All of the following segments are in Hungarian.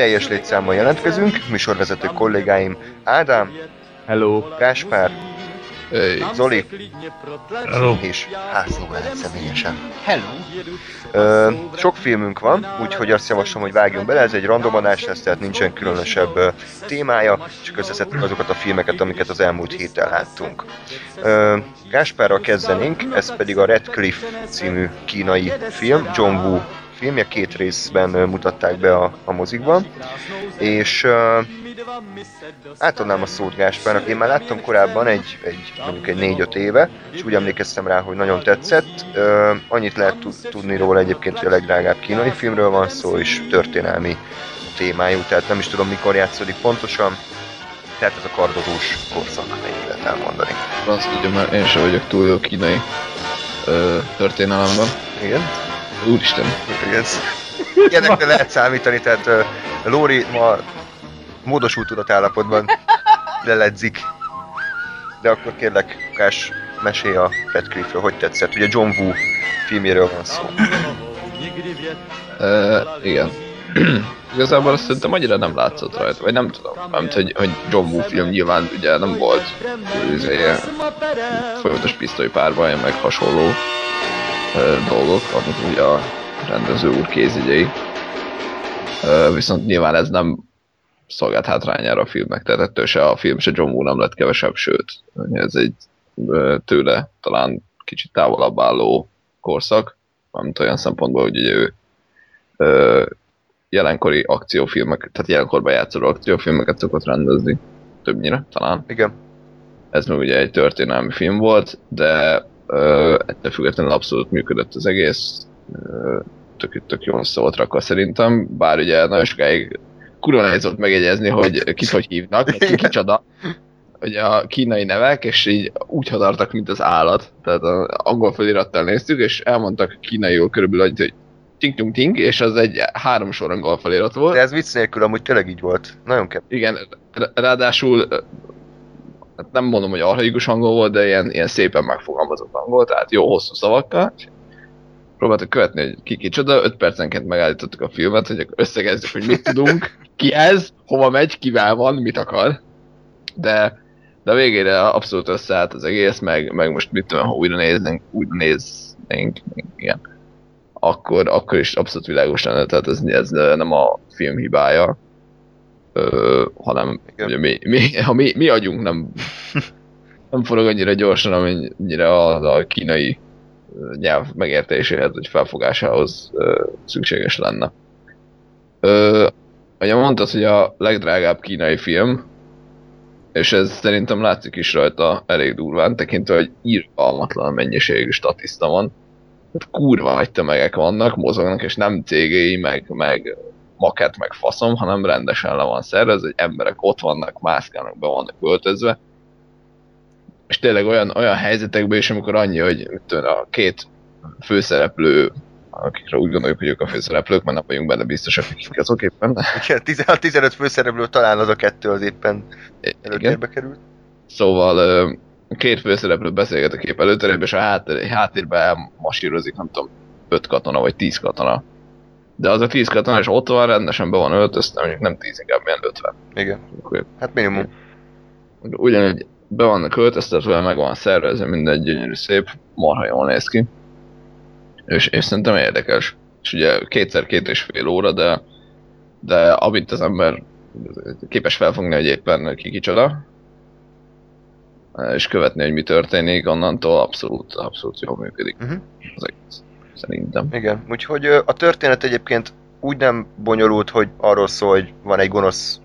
Teljes létszámmal jelentkezünk, műsorvezető kollégáim Ádám, Hello. Gáspár, Hey. Zoli Hello. és Hászló lehet személyesen. Hello! Ö, sok filmünk van, úgyhogy azt javaslom, hogy vágjunk bele, ez egy random adás lesz, tehát nincsen különösebb ö, témája, csak összeszedtük azokat a filmeket, amiket az elmúlt héten láttunk. Ö, Gáspárral kezdenénk, ez pedig a Red Cliff című kínai film, John Woo filmje, két részben mutatták be a, a mozikban, és ö, átadnám a szót Gáspárnak, én már láttam korábban egy, egy mondjuk egy négy-öt éve, és úgy emlékeztem rá, hogy nagyon tetszett. Ö, annyit lehet tud- tudni róla egyébként, hogy a legdrágább kínai filmről van szó, és történelmi témájú, tehát nem is tudom mikor játszódik pontosan. Tehát ez a kardozós korszak, ennyit lehet elmondani. Azt tudja, mert én sem vagyok túl jó kínai ö, történelemben. Igen? Úristen. Igen. Ilyenekre lehet számítani, tehát uh, Lóri ma módosult tudatállapotban leledzik. De akkor kérlek, Kás, mesélj a Red Cliffről, hogy tetszett. Ugye John Woo filmjéről van szó. Ö, igen. Igazából azt szerintem annyira nem látszott rajta, vagy nem tudom. Nem hogy, hogy John Woo film nyilván ugye nem volt izé, folyamatos pisztolypárbaj, meg hasonló dolgok, amik ugye a rendező úr kézügyei. Viszont nyilván ez nem szolgált hátrányára a filmnek, tehát ettől se a film, se John Woo nem lett kevesebb, sőt, ez egy tőle talán kicsit távolabb álló korszak, amit olyan szempontból, hogy ugye ő jelenkori akciófilmek, tehát jelenkorban játszó akciófilmeket szokott rendezni, többnyire talán. Igen. Ez meg ugye egy történelmi film volt, de ettől függetlenül abszolút működött az egész, tök, tök jól volt rakva szerintem, bár ugye nagyon sokáig kurva nehéz volt megjegyezni, hogy kit hogy hívnak, ki kicsoda, hogy a kínai nevek, és így úgy hadartak, mint az állat. Tehát az angol felirattal néztük, és elmondtak kínaiul körülbelül, hogy- hogy ting ting ting, és az egy három sor angol felirat volt. De ez vicc nélkül amúgy tényleg így volt. Nagyon kev. Igen, ráadásul hát nem mondom, hogy arhaikus angol volt, de ilyen, ilyen szépen megfogalmazott angol, tehát jó hosszú szavakkal. Próbáltuk követni, hogy ki kicsoda, 5 percenként megállítottuk a filmet, hogy összegezzük, hogy mit tudunk, ki ez, hova megy, kivel van, mit akar. De, de a végére abszolút összeállt az egész, meg, meg most mit tudom, ha újra néznénk, újra néznénk, igen, akkor, akkor is abszolút világos lenne, tehát ez, ez nem a film hibája, ö, hanem ugye mi, mi, a mi, mi agyunk nem, nem forog annyira gyorsan, amennyire a, a kínai nyelv megértéséhez, vagy felfogásához ö, szükséges lenne. Ö, ugye mondtad, hogy a legdrágább kínai film, és ez szerintem látszik is rajta elég durván, tekintve, hogy írgalmatlan mennyiségű statiszta van. Tehát kurva nagy tömegek vannak, mozognak, és nem cégéi, meg, meg makett, meg faszom, hanem rendesen le van szervezve, hogy emberek ott vannak, mászkálnak, be vannak öltözve. És tényleg olyan, olyan helyzetekben is, amikor annyi, hogy tudom, a két főszereplő, akikre úgy gondoljuk, hogy ők a főszereplők, mert nem vagyunk benne biztosak, hogy kik azok éppen. Igen, 15, 15 főszereplő talán az a kettő az éppen előtérbe került. Szóval két főszereplő beszélget a kép előterében, és a háttér, háttérben elmasírozik, nem tudom, öt katona vagy tíz katona. De az a tíz katona is ott van, rendesen be van öltözte, mondjuk nem tíz, inkább ilyen ötven. Igen. Akkor Hát minimum. Ugyanúgy be vannak öltöztetve, meg van szervezve, minden gyönyörű szép, marha jól néz ki. És, és szerintem érdekes. És ugye kétszer két és fél óra, de, de amit az ember képes felfogni, hogy éppen ki kicsoda, és követni, hogy mi történik, onnantól abszolút, abszolút jól működik Uh-huh. az egész. Szerintem. Igen, úgyhogy a történet egyébként úgy nem bonyolult, hogy arról szól, hogy van egy gonosz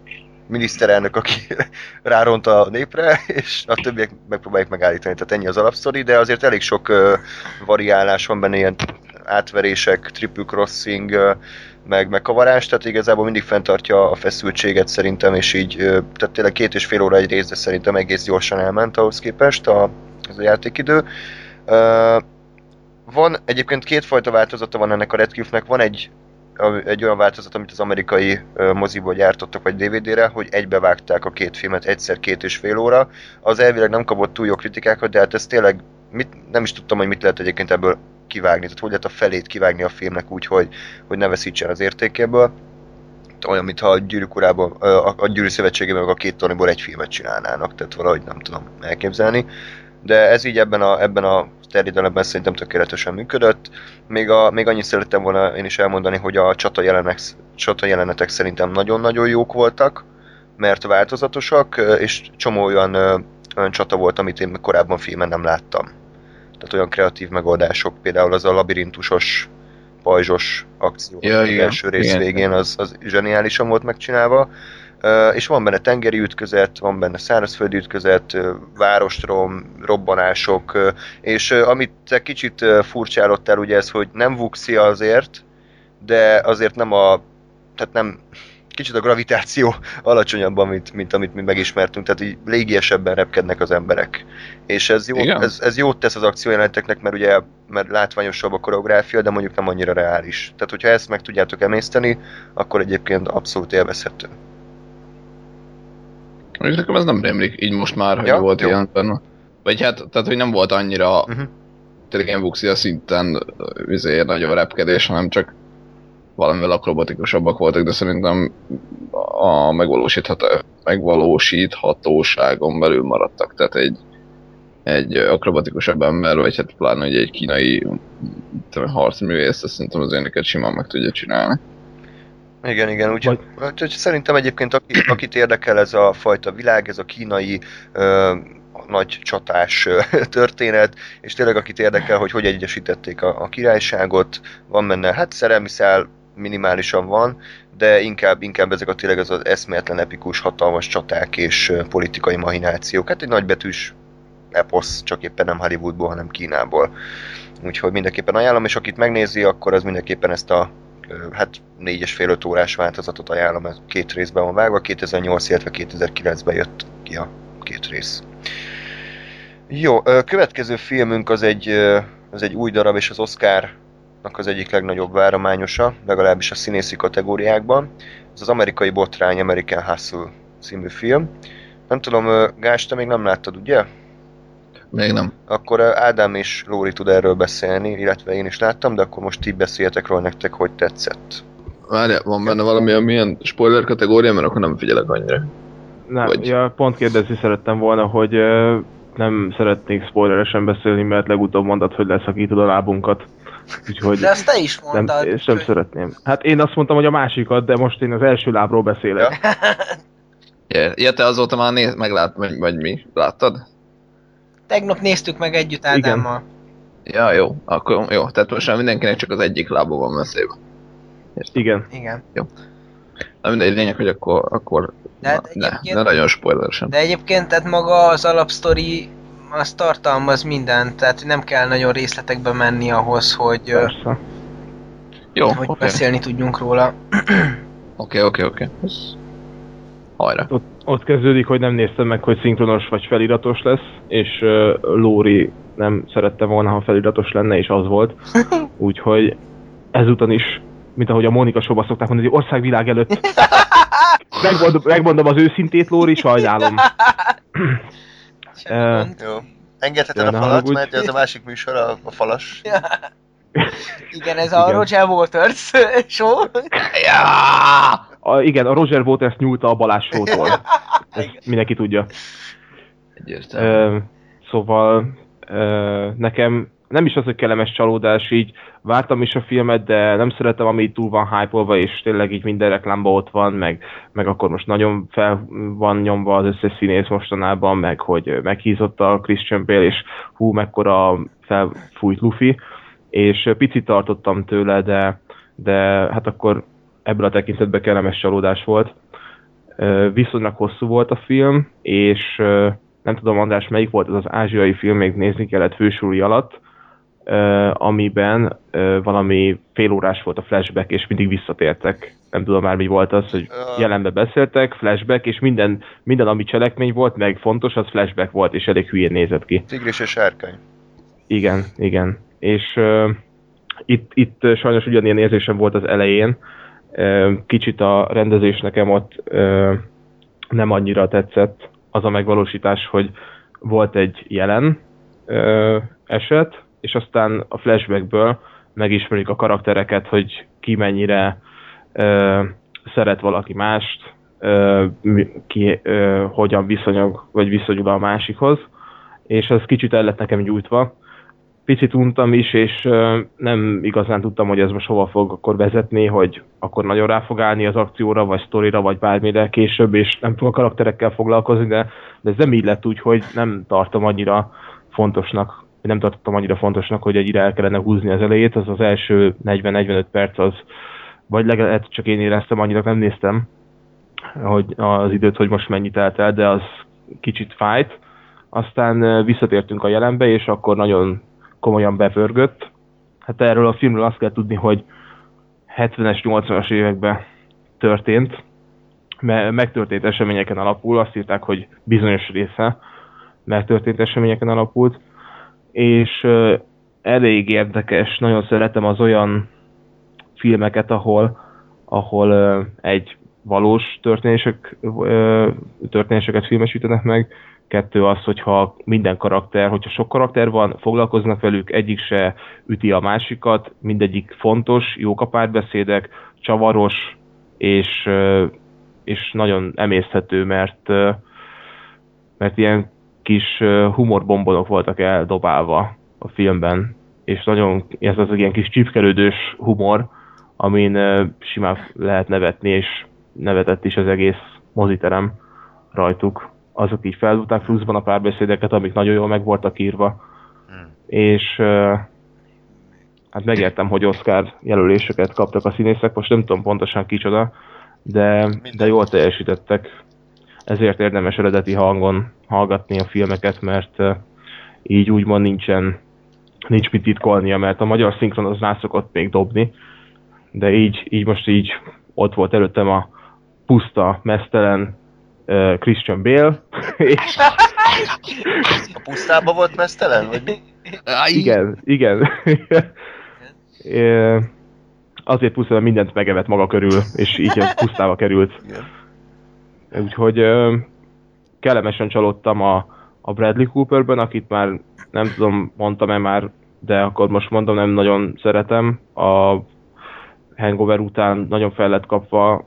miniszterelnök, aki ráront a népre, és a többiek megpróbálják megállítani. Tehát ennyi az alapsztori, de azért elég sok ö, variálás van benne, ilyen átverések, triple crossing, ö, meg megkavarás, tehát igazából mindig fenntartja a feszültséget szerintem, és így, ö, tehát tényleg két és fél óra egy rész, de szerintem egész gyorsan elment ahhoz képest a, ez a játékidő. Ö, van egyébként kétfajta változata van ennek a Redcliffe-nek, van egy egy olyan változat, amit az amerikai moziból gyártottak, vagy DVD-re, hogy egybevágták a két filmet egyszer két és fél óra. Az elvileg nem kapott túl jó kritikákat, de hát ez tényleg mit, nem is tudtam, hogy mit lehet egyébként ebből kivágni. Tehát hogy lehet a felét kivágni a filmnek úgy, hogy, hogy ne veszítsen az értékéből. Olyan, mintha a gyűrűk urában, a, a gyűrű szövetségében meg a két torniból egy filmet csinálnának, tehát valahogy nem tudom elképzelni. De ez így ebben a, ebben a terjedelemben szerintem tökéletesen működött. Még, a, még annyit szerettem volna én is elmondani, hogy a csata, jelenek, csata jelenetek szerintem nagyon-nagyon jók voltak, mert változatosak, és csomó olyan, olyan csata volt, amit én korábban filmen nem láttam. Tehát olyan kreatív megoldások, például az a labirintusos, pajzsos akció Ja, az igen, első rész igen. végén, az, az zseniálisan volt megcsinálva. És van benne tengeri ütközet, van benne szárazföldi ütközet, várostrom, robbanások, és amit te kicsit furcsálottál, ugye ez, hogy nem vuxia azért, de azért nem a, tehát nem, kicsit a gravitáció alacsonyabban, mint, mint amit mi megismertünk, tehát így légiesebben repkednek az emberek. És ez, jó, Igen? ez, ez jót tesz az akciójeleneteknek, mert ugye mert látványosabb a koreográfia, de mondjuk nem annyira reális. Tehát, hogyha ezt meg tudjátok emészteni, akkor egyébként abszolút élvezhető. Mondjuk nekem ez nem rémlik, így most már, hogy Ja, volt jó. ilyen benne. Vagy hát, tehát hogy nem volt annyira Uh-huh. tényleg ilyen vuxia szinten izé, nagyobb repkedés, hanem csak valamivel akrobatikusabbak voltak, de szerintem a megvalósítható, megvalósíthatóságon belül maradtak. Tehát egy, egy akrobatikusabb ember, vagy hát pláne hogy egy kínai harcművész, azt szerintem az éneket simán meg tudja csinálni. Igen, igen, úgyhogy úgyhogy szerintem egyébként aki, akit érdekel ez a fajta világ, ez a kínai ö, nagy csatás történet, és tényleg akit érdekel, hogy hogy egyesítették a, a királyságot, van benne, hát szerelmi szál minimálisan van, de inkább, inkább ezek a tényleg az, az eszméletlen epikus, hatalmas csaták és politikai mahinációk. Hát egy nagybetűs eposz, csak éppen nem Hollywoodból, hanem Kínából. Úgyhogy mindenképpen ajánlom, és akit megnézi, akkor az mindenképpen ezt a hát négy és fél öt órás változatot ajánlom, ez két részben van vágva, 2008, illetve 2009-ben jött ki a két rész. Jó, következő filmünk az egy, az egy új darab, és az Oscarnak az egyik legnagyobb várományosa, legalábbis a színészi kategóriákban. Ez az amerikai botrány American Hustle című film. Nem tudom, Gás, te még nem láttad, ugye? Még nem. Akkor Ádám és Lóri tud erről beszélni, illetve én is láttam, de akkor most ti beszéljetek róla nektek, hogy tetszett. Várjál, van benne valami, milyen spoiler kategória, mert akkor nem figyelek annyira. Nem, Vagy- ja, pont kérdezni szerettem volna, hogy ö, nem szeretnék spoileresen beszélni, mert legutóbb mondtad, hogy leszakítod a lábunkat. Úgyhogy De azt te is nem, mondtad. és nem szeretném. Hát én azt mondtam, hogy a másikat, de most én az első lábról beszélek. Ja. Ja, ja te azóta már néz, meglát, vagy, vagy mi? Láttad? Tegnap néztük meg együtt Ádámmal. Ja, jó. Akkor jó. Tehát most már mindenkinek csak az egyik lába van messzébe. Igen. Igen. Na mindegy, lényeg, hogy akkor, akkor De hát na, ne, ne nagyon spoileresen. De egyébként tehát maga az alapsztori az tartalmaz mindent, tehát nem kell nagyon részletekbe menni ahhoz, hogy, Persze. Jó, hogy oké, beszélni tudjunk róla. oké, oké, oké. Hajrá. Ott, kezdődik, hogy nem néztem meg, hogy szinkronos vagy feliratos lesz, és uh, Lóri nem szerette volna, ha feliratos lenne, és az volt. Úgyhogy ezúton is, mint ahogy a Mónika Soba szokták mondani, hogy országvilág előtt. Megmondom, megmondom az őszintét, Lóri, sajnálom. Gond. Jó. Engedheted Ja, a falat, haragudj. mert ez a másik műsor, a, a falas. Igen, ez a Igen. Roger Waters show. Ja! A, igen, a Roger Waters nyúlta a Balázs Show-tól. Ezt mindenki tudja. Egyértelmű. Szóval ö, nekem nem is az, hogy kellemes csalódás, így vártam is a filmet, de nem szeretem, ami túl van hype és tényleg így minden reklámban ott van, meg, meg akkor most nagyon fel van nyomva az összes színész mostanában, meg hogy meghízott a Christian Bale, és hú, mekkora felfújt Luffy, és picit tartottam tőle, de, de hát akkor ebből a tekintetben kellemes csalódás volt. Viszonylag hosszú volt a film, és nem tudom András, melyik volt az az ázsiai film, még nézni kellett fősúly alatt. amiben valami félórás volt a flashback, és mindig visszatértek. Nem tudom már mi volt az, hogy jelenbe beszéltek, flashback, és minden, minden ami cselekmény volt, meg fontos, az flashback volt, és elég hülyén nézett ki. Tigris és sárkány. Igen, igen. És uh, itt, itt sajnos ugyanilyen érzésem volt az elején. Kicsit a rendezés nekem ott nem annyira tetszett az a megvalósítás, hogy volt egy jelen eset, és aztán a flashbackből megismerik a karaktereket, hogy ki mennyire szeret valaki mást, ki hogyan viszonyog, vagy viszonyul a másikhoz, és ez kicsit el lett nekem gyújtva picit untam is, és nem igazán tudtam, hogy ez most hova fog akkor vezetni, hogy akkor nagyon rá fog állni az akcióra, vagy sztorira, vagy bármire később, és nem fog a karakterekkel foglalkozni, de, de ez nem így lett úgy, hogy nem tartom annyira fontosnak, nem tartottam annyira fontosnak, hogy egyre el kellene húzni az elejét, az az első 40-45 perc az, vagy legalább csak én éreztem, annyira nem néztem, hogy az időt, hogy most mennyit telt el, de az kicsit fájt. Aztán visszatértünk a jelenbe, és akkor nagyon komolyan bepörgött. Hát erről a filmről azt kell tudni, hogy 70-es, 80-as években történt, me- megtörtént eseményeken alapul, azt írták, hogy bizonyos része megtörtént eseményeken alapult, és elég érdekes, nagyon szeretem az olyan filmeket, ahol, ahol egy valós történések, történéseket filmesítenek meg, Kettő az, hogyha minden karakter, hogyha sok karakter van, foglalkoznak velük, egyik se üti a másikat, mindegyik fontos, jók a párbeszédek, csavaros, és, és nagyon emészhető, mert, mert ilyen kis humorbombonok voltak eldobálva a filmben, és nagyon, ez az ilyen kis csipkelődős humor, amin simán lehet nevetni, és nevetett is az egész moziterem rajtuk azok így feldúlták pluszban a párbeszédeket, amik nagyon jól meg voltak írva. Hmm. És hát megértem, hogy Oscar jelöléseket kaptak a színészek, most nem tudom pontosan kicsoda, de, de jól teljesítettek. Ezért érdemes eredeti hangon hallgatni a filmeket, mert így úgymond nincsen, nincs mit titkolnia, mert a magyar szinkron az rá szokott még dobni, de így, így most így ott volt előttem a puszta, mesztelen uh, Christian Bale, és A pusztába volt mesztelen? Vagy? Aj, igen, igen. Ö, Azért puszta, mert mindent megevett maga körül, és így pusztába került. Igen. Úgyhogy ö, kellemesen csalódtam a, a Bradley Cooperben, akit már nem tudom, mondtam-e már, de akkor most mondom, nem nagyon szeretem. A Hangover után nagyon fel lett kapva,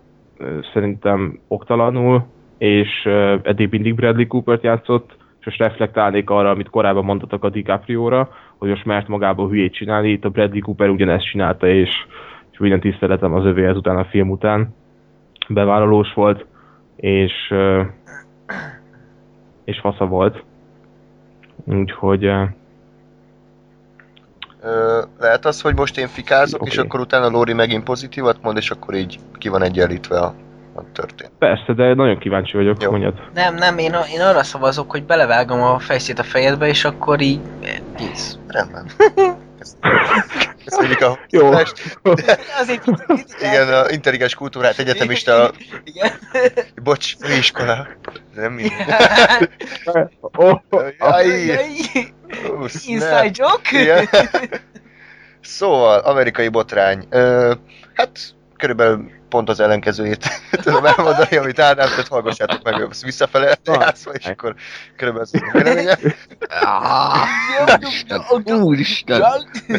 szerintem oktalanul, és eddig mindig Bradley Coopert játszott, és most reflektálnék arra, amit korábban mondtatok a DiCaprio-ra, hogy most mert magából hülyét csinálni, itt a Bradley Cooper ugyanezt csinálta, és, és minden tiszteletem az övé ezután a film után. Bevállalós volt, és és fasza volt. Úgyhogy ö, lehet az, hogy most én fikázok, és Oké. akkor utána Lóri megint pozitívat mond, és akkor így ki van egyenlítve a, a történet. persze, de nagyon kíváncsi vagyok, Jó. mondjad. Nem, nem, én, én arra szavazok, hogy belevágom a fejszét a fejedbe, és akkor így... Kész. Rendben. Mondjuk a Jó. Fest, Azért igen, a intelligens kultúrát egyetemista, Igen. bocs, főiskola. Nem mindegy. Oh. Inside joke? Igen. Szóval, amerikai botrány. Ö, hát, körülbelül pont az ellenkezőjét tudom elmondani, amit Ádám, tehát hallgassátok meg ezt visszafele játszva, és akkor körülbelül az a véleménye. Áh, Úristen, úristen.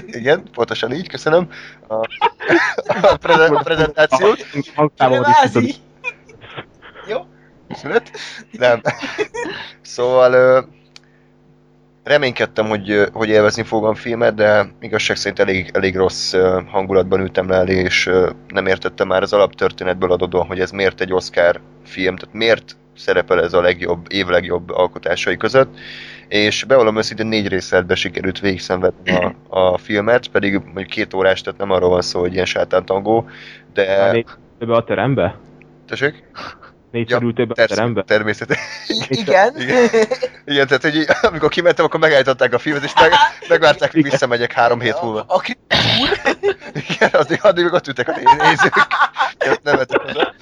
Igen, pontosan így, köszönöm a, a, preze- a prezentációt. Vázi. Szület? Nem. Szóval reménykedtem, hogy, hogy élvezni fogom a filmet, de igazság szerint elég, elég rossz hangulatban ültem le elé, és nem értettem már az alaptörténetből adódóan, hogy ez miért egy Oscar film, tehát miért szerepel ez a legjobb, év legjobb alkotásai között, és bevallom őszintén négy részletbe sikerült végigszenvedni a, a filmet, pedig mondjuk két órás, tehát nem arról van szó, hogy ilyen sátántangó, Már de... Ebbe a terembe? Tessék? Négyszer Ja, ültél be a terembe? Természetesen. Igen. Igen. Igen, tehát hogy így, amikor kimentem, akkor megállították a filmet, és meg, megvárták, hogy visszamegyek három hét múlva. A, a úr. Igen, addig, addig meg ott ültek a né- nézők. Tehát nem vettek oda.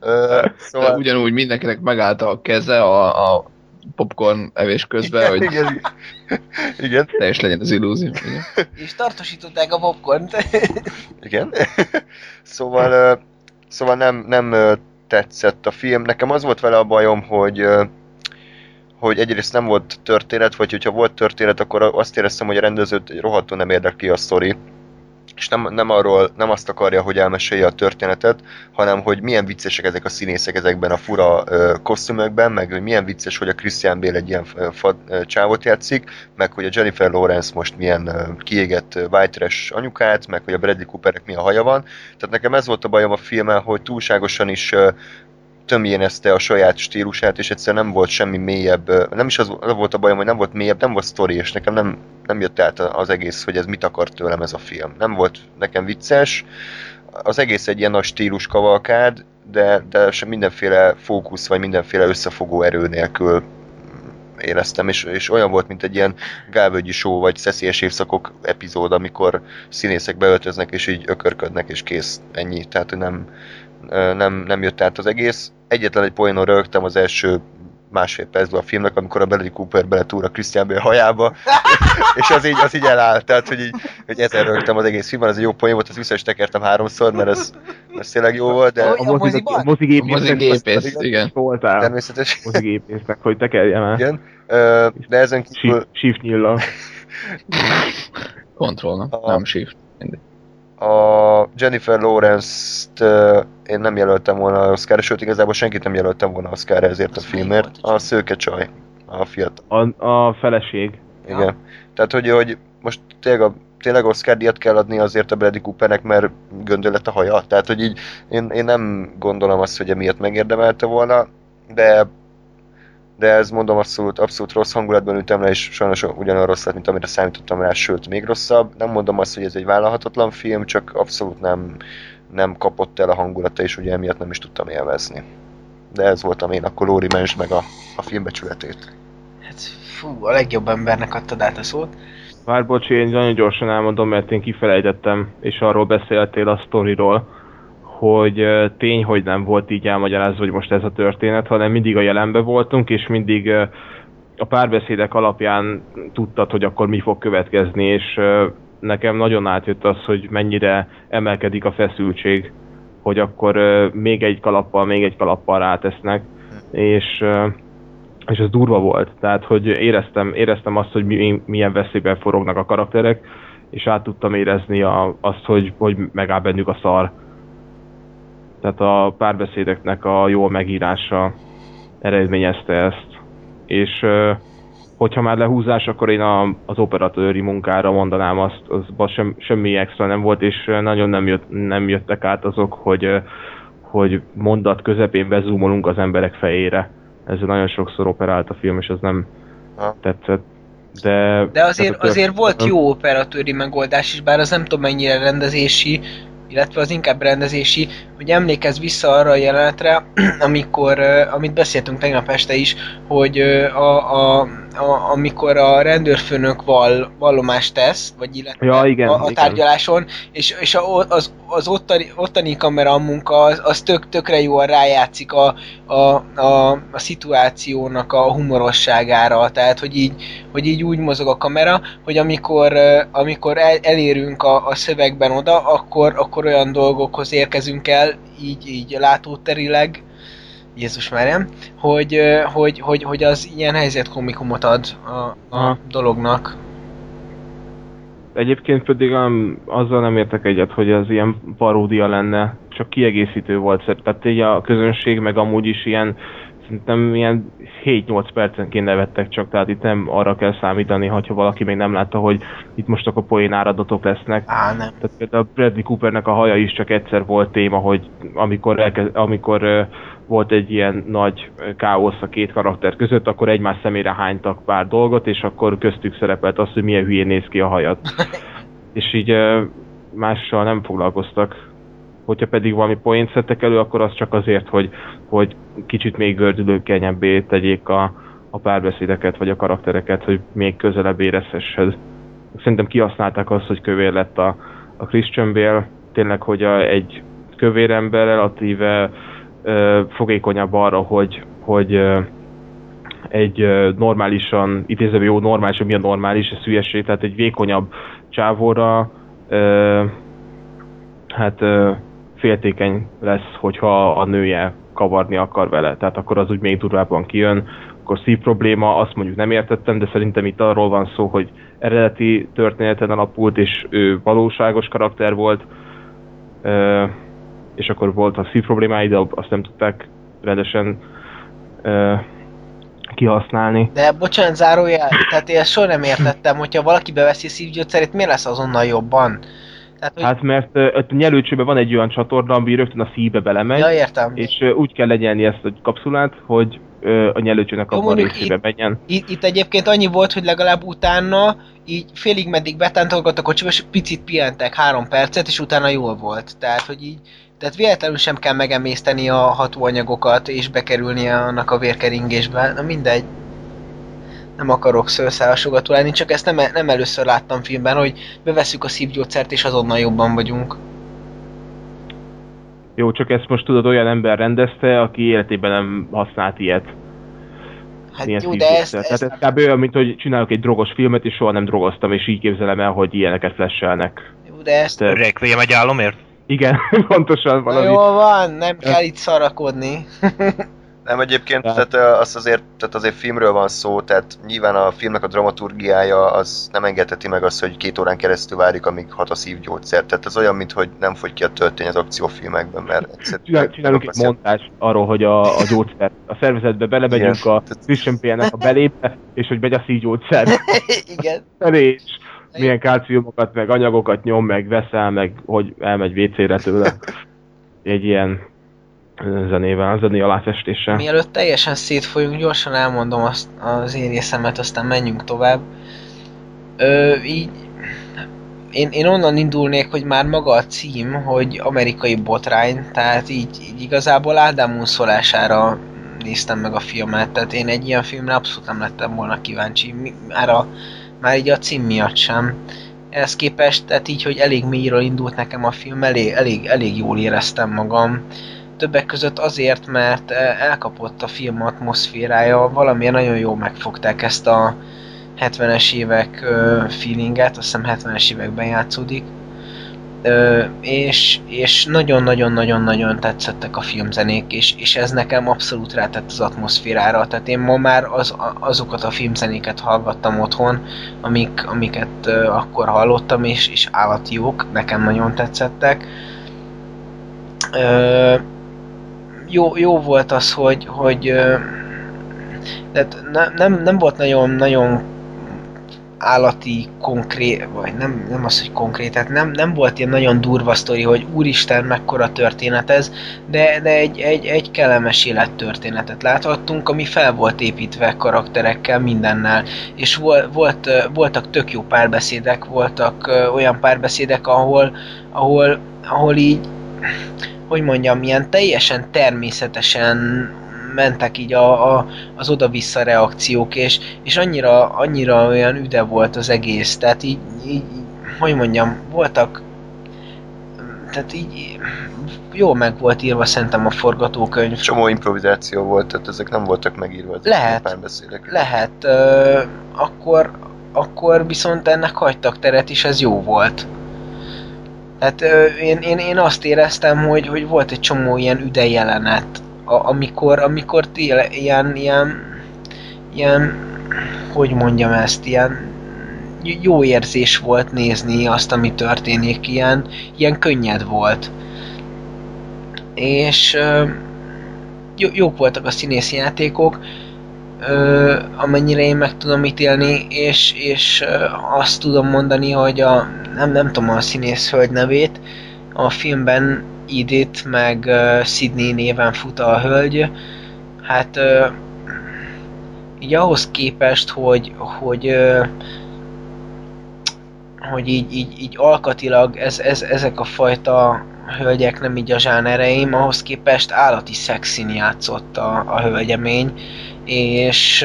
Ö, De Szóval... ugyanúgy mindenkinek megállt a keze a, a popcorn evés közben, hogy igen, igen, teljes legyen az illúzió. Igen. És tartósították a popcornt. igen. Szóval, szóval nem, nem tetszett a film. Nekem az volt vele a bajom, hogy hogy egyrészt nem volt történet, vagy hogyha volt történet, akkor azt éreztem, hogy a rendezőt rohadtul nem érdekli a sztori, és nem, nem arról, nem azt akarja, hogy elmesélje a történetet, hanem hogy milyen viccesek ezek a színészek ezekben a fura ö, kosztümökben, meg hogy milyen vicces, hogy a Christian Bale egy ilyen ö, fad, ö, csávot játszik, meg hogy a Jennifer Lawrence most milyen ö, kiégett ö, white anyukát, meg hogy a Bradley Coopernek milyen haja van. Tehát nekem ez volt a bajom a filmmel, hogy túlságosan is ö, tömjénezte a saját stílusát, és egyszerűen nem volt semmi mélyebb, nem is az, volt a bajom, hogy nem volt mélyebb, nem volt sztori, és nekem nem, nem jött át az egész, hogy ez mit akar tőlem ez a film. Nem volt nekem vicces, az egész egy ilyen nagy stílus kavalkád, de, de sem mindenféle fókusz, vagy mindenféle összefogó erő nélkül éreztem, és, és olyan volt, mint egy ilyen Gálvölgyi show, vagy szeszélyes évszakok epizód, amikor színészek beöltöznek, és így ökörködnek, és kész, ennyi. Tehát, nem, nem, nem jött át az egész. Egyetlen egy poénon rögtem az első másfél percben a filmnek, amikor a Bradley Cooper beletúr a Christian Bale hajába, és az így, az így eláll, tehát hogy így, hogy ezer rögtem az egész filmben, az egy jó poén volt, azt vissza is tekertem háromszor, mert ez, ez tényleg jó volt, de? A, mozi, a Mozigépész, igen. voltál. természetes. Mozigépésznek, hogy tekerjem el. Igen. De ezen kívül Shift, shift nyillal. Control, A- nem shift. Mindegy. A Jennifer Lawrence-t én nem jelöltem volna Oscar, sőt igazából senkit nem jelöltem volna Oscar ezért a filmért. a szőke csaj, a fiatal. A, a feleség. Ja. Igen. Tehát, hogy, hogy most tényleg, a, tényleg Oscar díjat kell adni azért a Bradley Coopernek, mert göndör lett a haja. Tehát, hogy így én, én nem gondolom azt, hogy emiatt megérdemelte volna, de de ez mondom abszolút, abszolút rossz hangulatban ültem le, és sajnos ugyanolyan rossz lett, mint amire számítottam rá, sőt, még rosszabb. Nem mondom azt, hogy ez egy vállalhatatlan film, csak abszolút nem, nem kapott el a hangulata, és ugye emiatt nem is tudtam élvezni. De ez voltam én, akkor Lóri Mens meg a, a filmbecsületét. Hát, fú, a legjobb embernek adtad át a szót. Vár, bocs, én nagyon gyorsan elmondom, mert én kifelejtettem, és arról beszéltél a sztoriról, hogy tény, hogy nem volt így elmagyarázva, hogy most ez a történet, hanem mindig a jelenbe voltunk, és mindig a párbeszédek alapján tudtad, hogy akkor mi fog következni, és nekem nagyon átjött az, hogy mennyire emelkedik a feszültség, hogy akkor még egy kalappal, még egy kalappal rátesznek, és és ez durva volt. Tehát, hogy éreztem, éreztem azt, hogy mi, milyen veszélyben forognak a karakterek, és át tudtam érezni a, azt, hogy, hogy megáll bennük a szar. Tehát a párbeszédeknek a jó megírása eredményezte ezt. És hogyha már lehúzás, akkor én a, az operatőri munkára mondanám azt, azban sem, semmi extra nem volt, és nagyon nem, jött, nem jöttek át azok, hogy, hogy mondat közepén bezúmolunk az emberek fejére. Ezzel nagyon sokszor operált a film, és ez nem Ha. tetszett. De, De azért, tehát a azért volt jó operatőri megoldás is, bár az nem tudom mennyire rendezési, illetve az inkább rendezési, hogy emlékezz vissza arra a jelenetre, amikor, amit beszéltünk tegnap este is, hogy a, a, a, amikor a rendőrfőnök val, vallomást tesz, vagy illetve Ja, igen, a, a igen. tárgyaláson, és, és a, az, az ottani, ottani kamera munka az, az tök, tökre jól rájátszik a, a, a, a szituációnak a humorosságára, tehát hogy így, hogy így úgy mozog a kamera, hogy amikor, amikor el, elérünk a, a szövegben oda, akkor, akkor olyan dolgokhoz érkezünk el, így, így látóterileg, Jézus már hogy, hogy, hogy, hogy az ilyen helyzetkomikumot ad a, a dolognak. Egyébként pedig um, azzal nem értek egyet, hogy ez ilyen paródia lenne, csak kiegészítő volt. Tehát így a közönség meg amúgy is ilyen, szerintem ilyen 7-8 percenként nevettek csak, tehát itt nem arra kell számítani, hogyha valaki még nem látta, hogy itt most akkor poén áradatok lesznek. Á, nem. Tehát például Bradley Coopernek a haja is csak egyszer volt téma, hogy amikor, elkez, amikor volt egy ilyen nagy káosz a két karakter között, akkor egymás szemére hánytak pár dolgot, és akkor köztük szerepelt az, hogy milyen hülyén néz ki a hajad. és így mással nem foglalkoztak. Hogyha pedig valami point szedtek elő, akkor az csak azért, hogy, hogy kicsit még gördülőkenyebbé tegyék a, a párbeszédeket, vagy a karaktereket, hogy még közelebb érezhessed. Szerintem kihasználták azt, hogy kövér lett a, a Christian Bale, tényleg, hogy a, egy kövér ember relatíve ö, fogékonyabb arra, hogy, hogy ö, egy ö, normálisan, idézve jó normális, mi a normális, ez hülyeség, tehát egy vékonyabb csávóra ö, hát ö, féltékeny lesz, hogyha a nője kavarni akar vele, tehát akkor az úgy még durvábban kijön, akkor szív probléma, azt mondjuk nem értettem, de szerintem itt arról van szó, hogy eredeti történeten alapult, és ő valóságos karakter volt, és akkor volt a szív problémái, de azt nem tudták rendesen kihasználni. De bocsánat, zárójel, tehát én soha nem értettem, hogyha valaki beveszi szívgyógyszerét, miért lesz azonnal jobban? Tehát, hogy... Hát mert ott a nyelőcsőben van egy olyan csatorna, ami rögtön a szívbe belemegy, ja, értem. és úgy kell legyelni ezt a kapszulát, hogy a nyelőcsőnek abban a részébe menjen. Itt, itt egyébként annyi volt, hogy legalább utána így félig meddig betántolgott a kocsiba, és picit pihentek három percet, és utána jól volt. Tehát, hogy így, tehát véletlenül sem kell megemészteni a hatóanyagokat, és bekerülni annak a vérkeringésbe. Na mindegy. Nem akarok szőrszálasogató lenni, csak ezt nem, nem először láttam filmben, hogy beveszük a szívgyógyszert, és azonnal jobban vagyunk. Jó, csak ezt most tudod, olyan ember rendezte, aki életében nem használt ilyet. Hát Ilyen jó, de ezt, Tehát ez kb. olyan, mint hogy csinálok egy drogos filmet, és soha nem drogoztam, és így képzelem el, hogy ilyeneket flashelnek. jó, de ezt Te- Requiem egy álomért? Igen, pontosan Na valami. jó van, nem kell itt szarakodni. Nem egyébként, Tehát- tehát, ö, az azért, tehát azért filmről van szó, tehát nyilván a filmnek a dramaturgiája az nem engedheti meg azt, hogy két órán keresztül várjuk, amíg hat a szívgyógyszer. Tehát ez olyan, mint hogy nem fogy ki a töltény az akciófilmekben, mert egyszerűen... Csinál, csinálunk egy mondást arról, hogy a, a gyógyszer, a szervezetbe belemegyünk a Christian Bale-nek a belébe, és hogy megy a szívgyógyszer. Igen. és milyen kalciumokat, meg anyagokat nyom, meg veszel, meg hogy elmegy WC-re tőle. Egy ilyen zenével, zené alátestéssel. Mielőtt teljesen szétfolyunk, gyorsan elmondom azt az én részemet, aztán menjünk tovább. Ö, így, én, én onnan indulnék, hogy már maga a cím, hogy amerikai botrány, tehát így, így igazából Ádám úszolására néztem meg a filmet, tehát én egy ilyen filmre abszolút nem lettem volna kíváncsi, már, a, már így a cím miatt sem. Ehhez képest, tehát így, hogy elég mélyről indult nekem a film, elég, elég, elég jól éreztem magam. Többek között azért, mert eh, elkapott a film atmoszférája, valamilyen nagyon jól megfogták ezt a 70-es évek feelinget, azt hiszem 70-es években játszódik. És, és nagyon-nagyon-nagyon-nagyon tetszettek a filmzenék, és, és ez nekem abszolút rátett az atmoszférára. Tehát én ma már az, azokat a filmzenéket hallgattam otthon, amik, amiket akkor hallottam, és, és állati jók, nekem nagyon tetszettek. Jó, jó volt az, hogy, hogy tehát ne, nem, nem volt nagyon, nagyon állati konkrét, vagy nem, nem az, hogy konkrét, tehát nem, nem volt ilyen nagyon durva sztori, hogy úristen, mekkora történet ez, de, de egy, egy, egy kellemes élettörténetet láthattunk, ami fel volt építve karakterekkel, mindennel, és volt, volt, voltak tök jó párbeszédek, voltak olyan párbeszédek, ahol, ahol, ahol így, hogy mondjam, ilyen teljesen természetesen mentek így a, a, az oda-vissza reakciók, és, és annyira, annyira olyan üde volt az egész, tehát így, így hogy mondjam, voltak tehát így jó meg volt írva szerintem a forgatókönyv. Csomó improvizáció volt, tehát ezek nem voltak megírva. ezek Lehet. párbeszédek. Lehet, ö, akkor, akkor viszont ennek hagytak teret, és ez jó volt. Tehát én, én, én azt éreztem, hogy, hogy volt egy csomó ilyen üde jelenet, a, amikor, amikor téle, ilyen, ilyen, ilyen, hogy mondjam ezt, ilyen jó érzés volt nézni azt, ami történik, ilyen, ilyen könnyed volt. És jó, jók voltak a színészi játékok, ö, amennyire én meg tudom ítélni, és, és ö, azt tudom mondani, hogy a, nem, nem tudom a színész hölgy nevét, a filmben Edith meg uh, Sydney néven fut a hölgy, hát uh, így ahhoz képest, hogy, hogy uh, hogy így, így, így alkatilag ez, ez, ezek a fajta hölgyek nem így a zsánereim, ahhoz képest állati szexin játszott a, a hölgyemény, és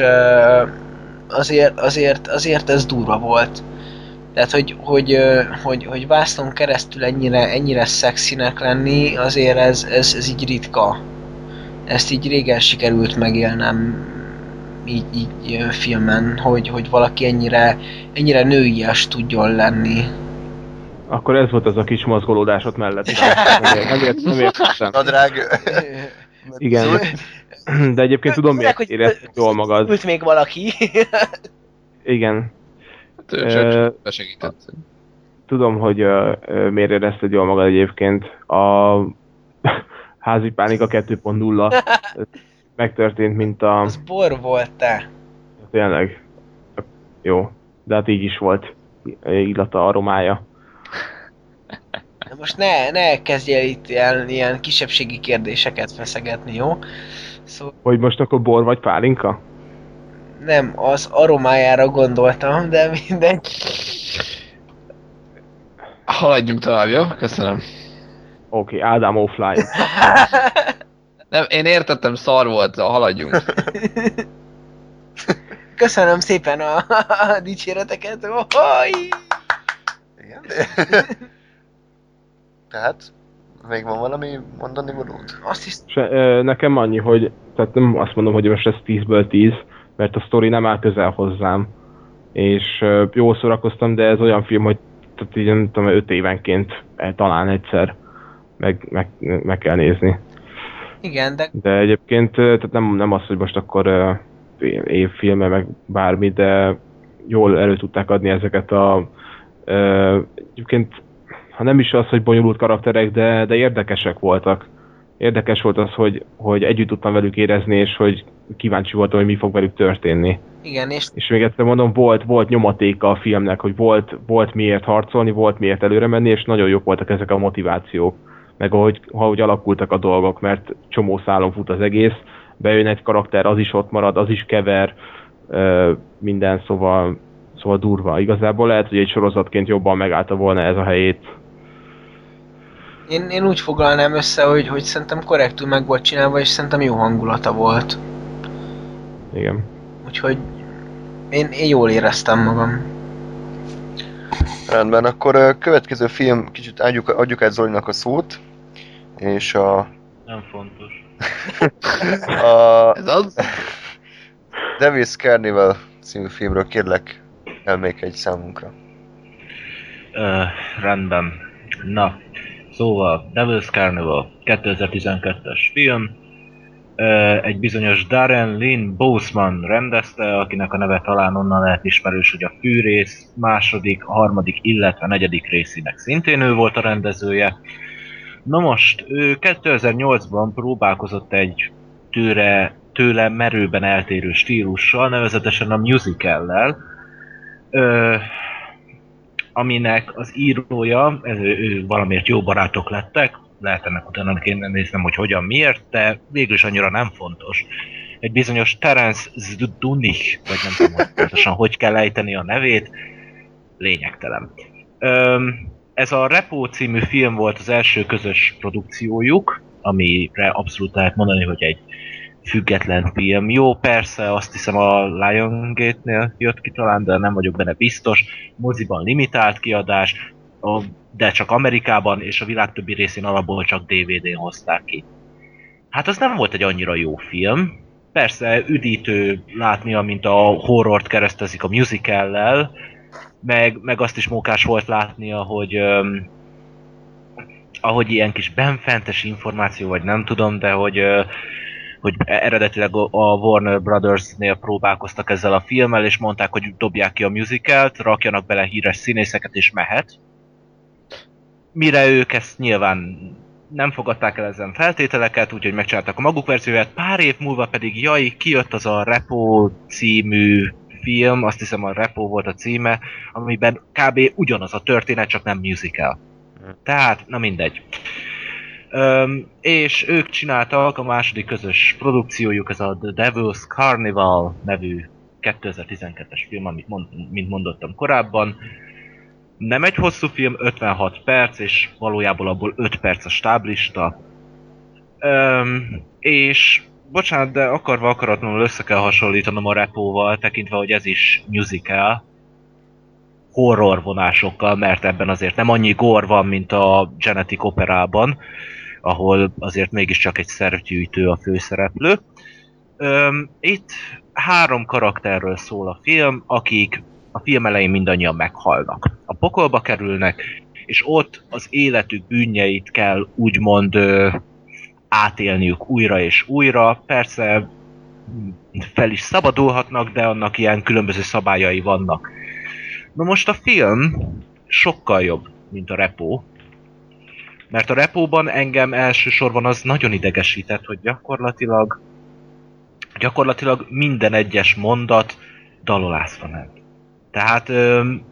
azért, azért, azért ez durva volt. Tehát, hogy, hogy, hogy, hogy vászlón keresztül ennyire, ennyire szexinek lenni, azért ez, ez, ez így ritka. Ezt így régen sikerült megélnem így, így filmen, hogy, hogy valaki ennyire, ennyire nőies tudjon lenni. Akkor ez volt az a kis mozgolódás ott mellett. Nem, nem, ért, nem értettem. Nadrág... Igen. De egyébként tudom, miért hogy érezted jól magad. Ült még valaki. Igen. Hát besegített. Tudom, hogy miért érezted jól magad egyébként. A házi pánika 2.0 megtörtént, mint a... Az bor volt te. Tényleg. Jó. De hát így is volt. Illata, aromája. Most ne, ne kezdjél itt ilyen, ilyen kisebbségi kérdéseket feszegetni, jó? Szóval Hogy most akkor bor vagy pálinka? nem, az aromájára gondoltam, de mindegy. Haladjunk tovább, jó? Köszönöm. Oké, okay, Ádám offline. Nem, én értettem, szar volt, haladjunk. Köszönöm szépen a, a dicséreteket. Ohoj! Igen? Tehát, még van valami mondani valód? Azt is És, ö, nekem annyi, hogy tehát nem azt mondom, hogy most ez 10-ből 10, mert a sztori nem áll közel hozzám. És ö, jól szórakoztam, de ez olyan film, hogy tehát így nem tudom, 5 évenként eh, talán egyszer meg, meg, meg kell nézni. igen, de De egyébként tehát nem, nem az, hogy most akkor ö, évfilme, meg bármi, de jól elő tudták adni ezeket a ö, egyébként ha nem is az, hogy bonyolult karakterek, de, de érdekesek voltak. Érdekes volt az, hogy, hogy együtt tudtam velük érezni, és hogy kíváncsi voltam, hogy mi fog velük történni. igen, és És még egyszer mondom, volt, volt nyomatéka a filmnek, hogy volt, volt miért harcolni, volt miért előre menni, és nagyon jók voltak ezek a motivációk. Meg ahogy, ahogy alakultak a dolgok, mert csomó szálon fut az egész, bejön egy karakter, az is ott marad, az is kever, minden, szóval, szóval durva. Igazából lehet, hogy egy sorozatként jobban megállta volna ez a helyét. Én, én úgy foglalnám össze, hogy, hogy szerintem korrektül meg volt csinálva, és szerintem jó hangulata volt. Igen. Úgyhogy én, én jól éreztem magam. Rendben, akkor a következő film, kicsit adjuk, adjuk át Zolinak a szót, és a, Nem fontos. a Ez az? Devil's Carnival című filmről kérlek elmék egy számunkra. Ö, rendben. Na, szóval Devil's Carnival 2012-es film. Egy bizonyos Darren Lynn Boseman rendezte, akinek a neve talán onnan lehet ismerős, hogy a fűrész második, harmadik, illetve negyedik részének szintén ő volt a rendezője. Na most, ő 2008-ban próbálkozott egy tőle, tőle merőben eltérő stílussal, nevezetesen a musicallel, aminek az írója, ő, ő valamiért jó barátok lettek, lehet ennek utána kéne néznem, hogy hogyan, miért, de végül is annyira nem fontos. Egy bizonyos Terence Zdunich, vagy nem tudom hogy pontosan, hogy kell ejteni a nevét, lényegtelen. Öm, ez a Repo című film volt az első közös produkciójuk, amire abszolút lehet mondani, hogy egy független film. Jó, persze, azt hiszem a Liongate-nél jött ki talán, de nem vagyok benne biztos. Moziban limitált kiadás, de csak Amerikában, és a világ többi részén alapból csak DVD-n hozták ki. Hát az nem volt egy annyira jó film. Persze üdítő látni, amint a horrort keresztezik a musicallel, meg, meg azt is mókás volt látni, ahogy öm, ahogy ilyen kis benfentes információ, vagy nem tudom, de hogy ö, hogy eredetileg a Warner Brothers-nél próbálkoztak ezzel a filmmel, és mondták, hogy dobják ki a musicalt, rakjanak bele híres színészeket, és mehet. Mire ők ezt nyilván nem fogadták el ezen feltételeket, úgyhogy megcsináltak a maguk verzióját, pár év múlva pedig jaj, kijött az a Repo című film, azt hiszem a Repo volt a címe, amiben kb. ugyanaz a történet, csak nem musical. Tehát, na mindegy. Öm, és ők csináltak a második közös produkciójuk, ez a The Devil's Carnival nevű 2012-es film, amit mond, mint mondottam korábban. Nem egy hosszú film, 56 perc, és valójában abból 5 perc a stáblista. Öm, és bocsánat, de akarva akaratlanul össze kell hasonlítanom a repóval, tekintve, hogy ez is musical, horror vonásokkal, mert ebben azért nem annyi gor van, mint a Genetic Operában, ahol azért mégiscsak egy szervgyűjtő a főszereplő. Öm, itt három karakterről szól a film, akik a film elején mindannyian meghalnak. A pokolba kerülnek, és ott az életük bűnjeit kell úgymond ö, átélniük újra és újra. Persze fel is szabadulhatnak, de annak ilyen különböző szabályai vannak. Na most a film sokkal jobb, mint a repó, mert a repóban engem elsősorban az nagyon idegesített, hogy gyakorlatilag gyakorlatilag minden egyes mondat dalolászra ment. Tehát öm,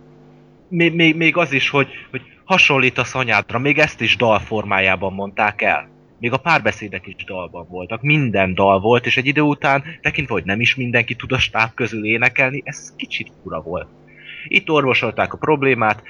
még, még, az is, hogy, hogy hasonlítasz anyádra, még ezt is dal formájában mondták el. Még a párbeszédek is dalban voltak, minden dal volt, és egy idő után, tekintve, hogy nem is mindenki tud a stáb közül énekelni, ez kicsit fura volt. Itt orvosolták a problémát,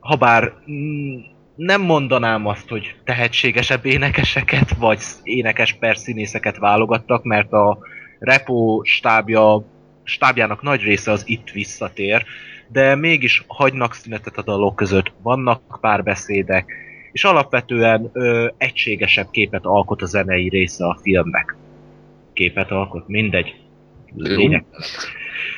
habár mm, nem mondanám azt, hogy tehetségesebb énekeseket, vagy énekes per színészeket válogattak, mert a Repo stábja, stábjának nagy része az itt visszatér, de mégis hagynak szünetet a dalok között, vannak párbeszédek, és alapvetően ö, egységesebb képet alkot a zenei része a filmnek. Képet alkot, mindegy. Lényeg.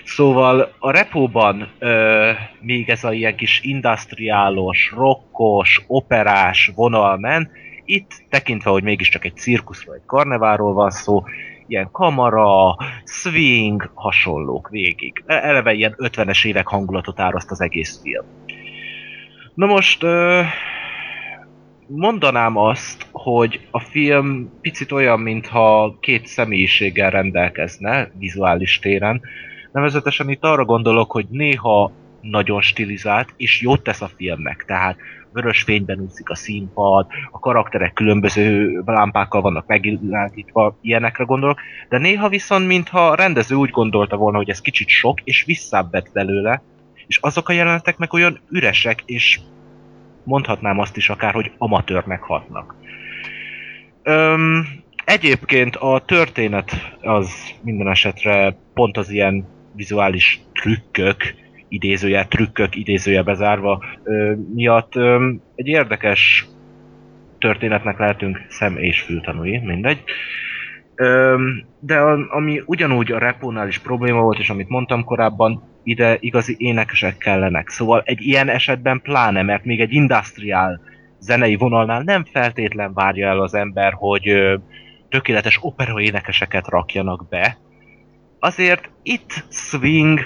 Szóval a repóban ö, még ez a ilyen kis industriálos, rockos, operás vonal men, itt tekintve, hogy mégiscsak egy cirkuszról, egy karneváról van szó, ilyen kamara, swing, hasonlók végig. E- Eleve ilyen 50-es évek hangulatot áraszt az egész film. Na most ö, mondanám azt, hogy a film picit olyan, mintha két személyiséggel rendelkezne vizuális téren. Nevezetesen itt arra gondolok, hogy néha nagyon stilizált, és jót tesz a filmnek. Tehát vörös fényben úszik a színpad, a karakterek különböző lámpákkal vannak megvilágítva, ilyenekre gondolok, de néha viszont, mintha a rendező úgy gondolta volna, hogy ez kicsit sok, és visszább belőle, és azok a jelenetek meg olyan üresek, és mondhatnám azt is akár, hogy amatőrnek hatnak. Öm, egyébként a történet az minden esetre pont az ilyen vizuális trükkök, idézője, trükkök idézője bezárva ö, miatt ö, egy érdekes történetnek lehetünk szem és fültanúi, mindegy. Ö, de a, ami ugyanúgy a repónál is probléma volt, és amit mondtam korábban, ide igazi énekesek kellenek. Szóval egy ilyen esetben pláne, mert még egy industriál zenei vonalnál nem feltétlen várja el az ember, hogy ö, tökéletes opera énekeseket rakjanak be. Azért itt swing,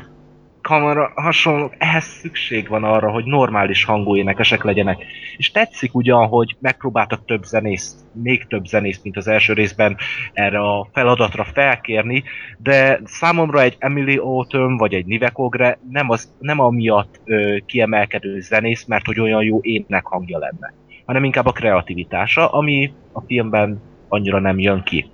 kamera hasonlók, ehhez szükség van arra, hogy normális hangú énekesek legyenek. És tetszik ugyan, hogy megpróbáltak több zenészt, még több zenészt, mint az első részben erre a feladatra felkérni, de számomra egy Emily Autumn vagy egy Nivek Ogre nem, az, nem amiatt ö, kiemelkedő zenész, mert hogy olyan jó ének hangja lenne, hanem inkább a kreativitása, ami a filmben annyira nem jön ki.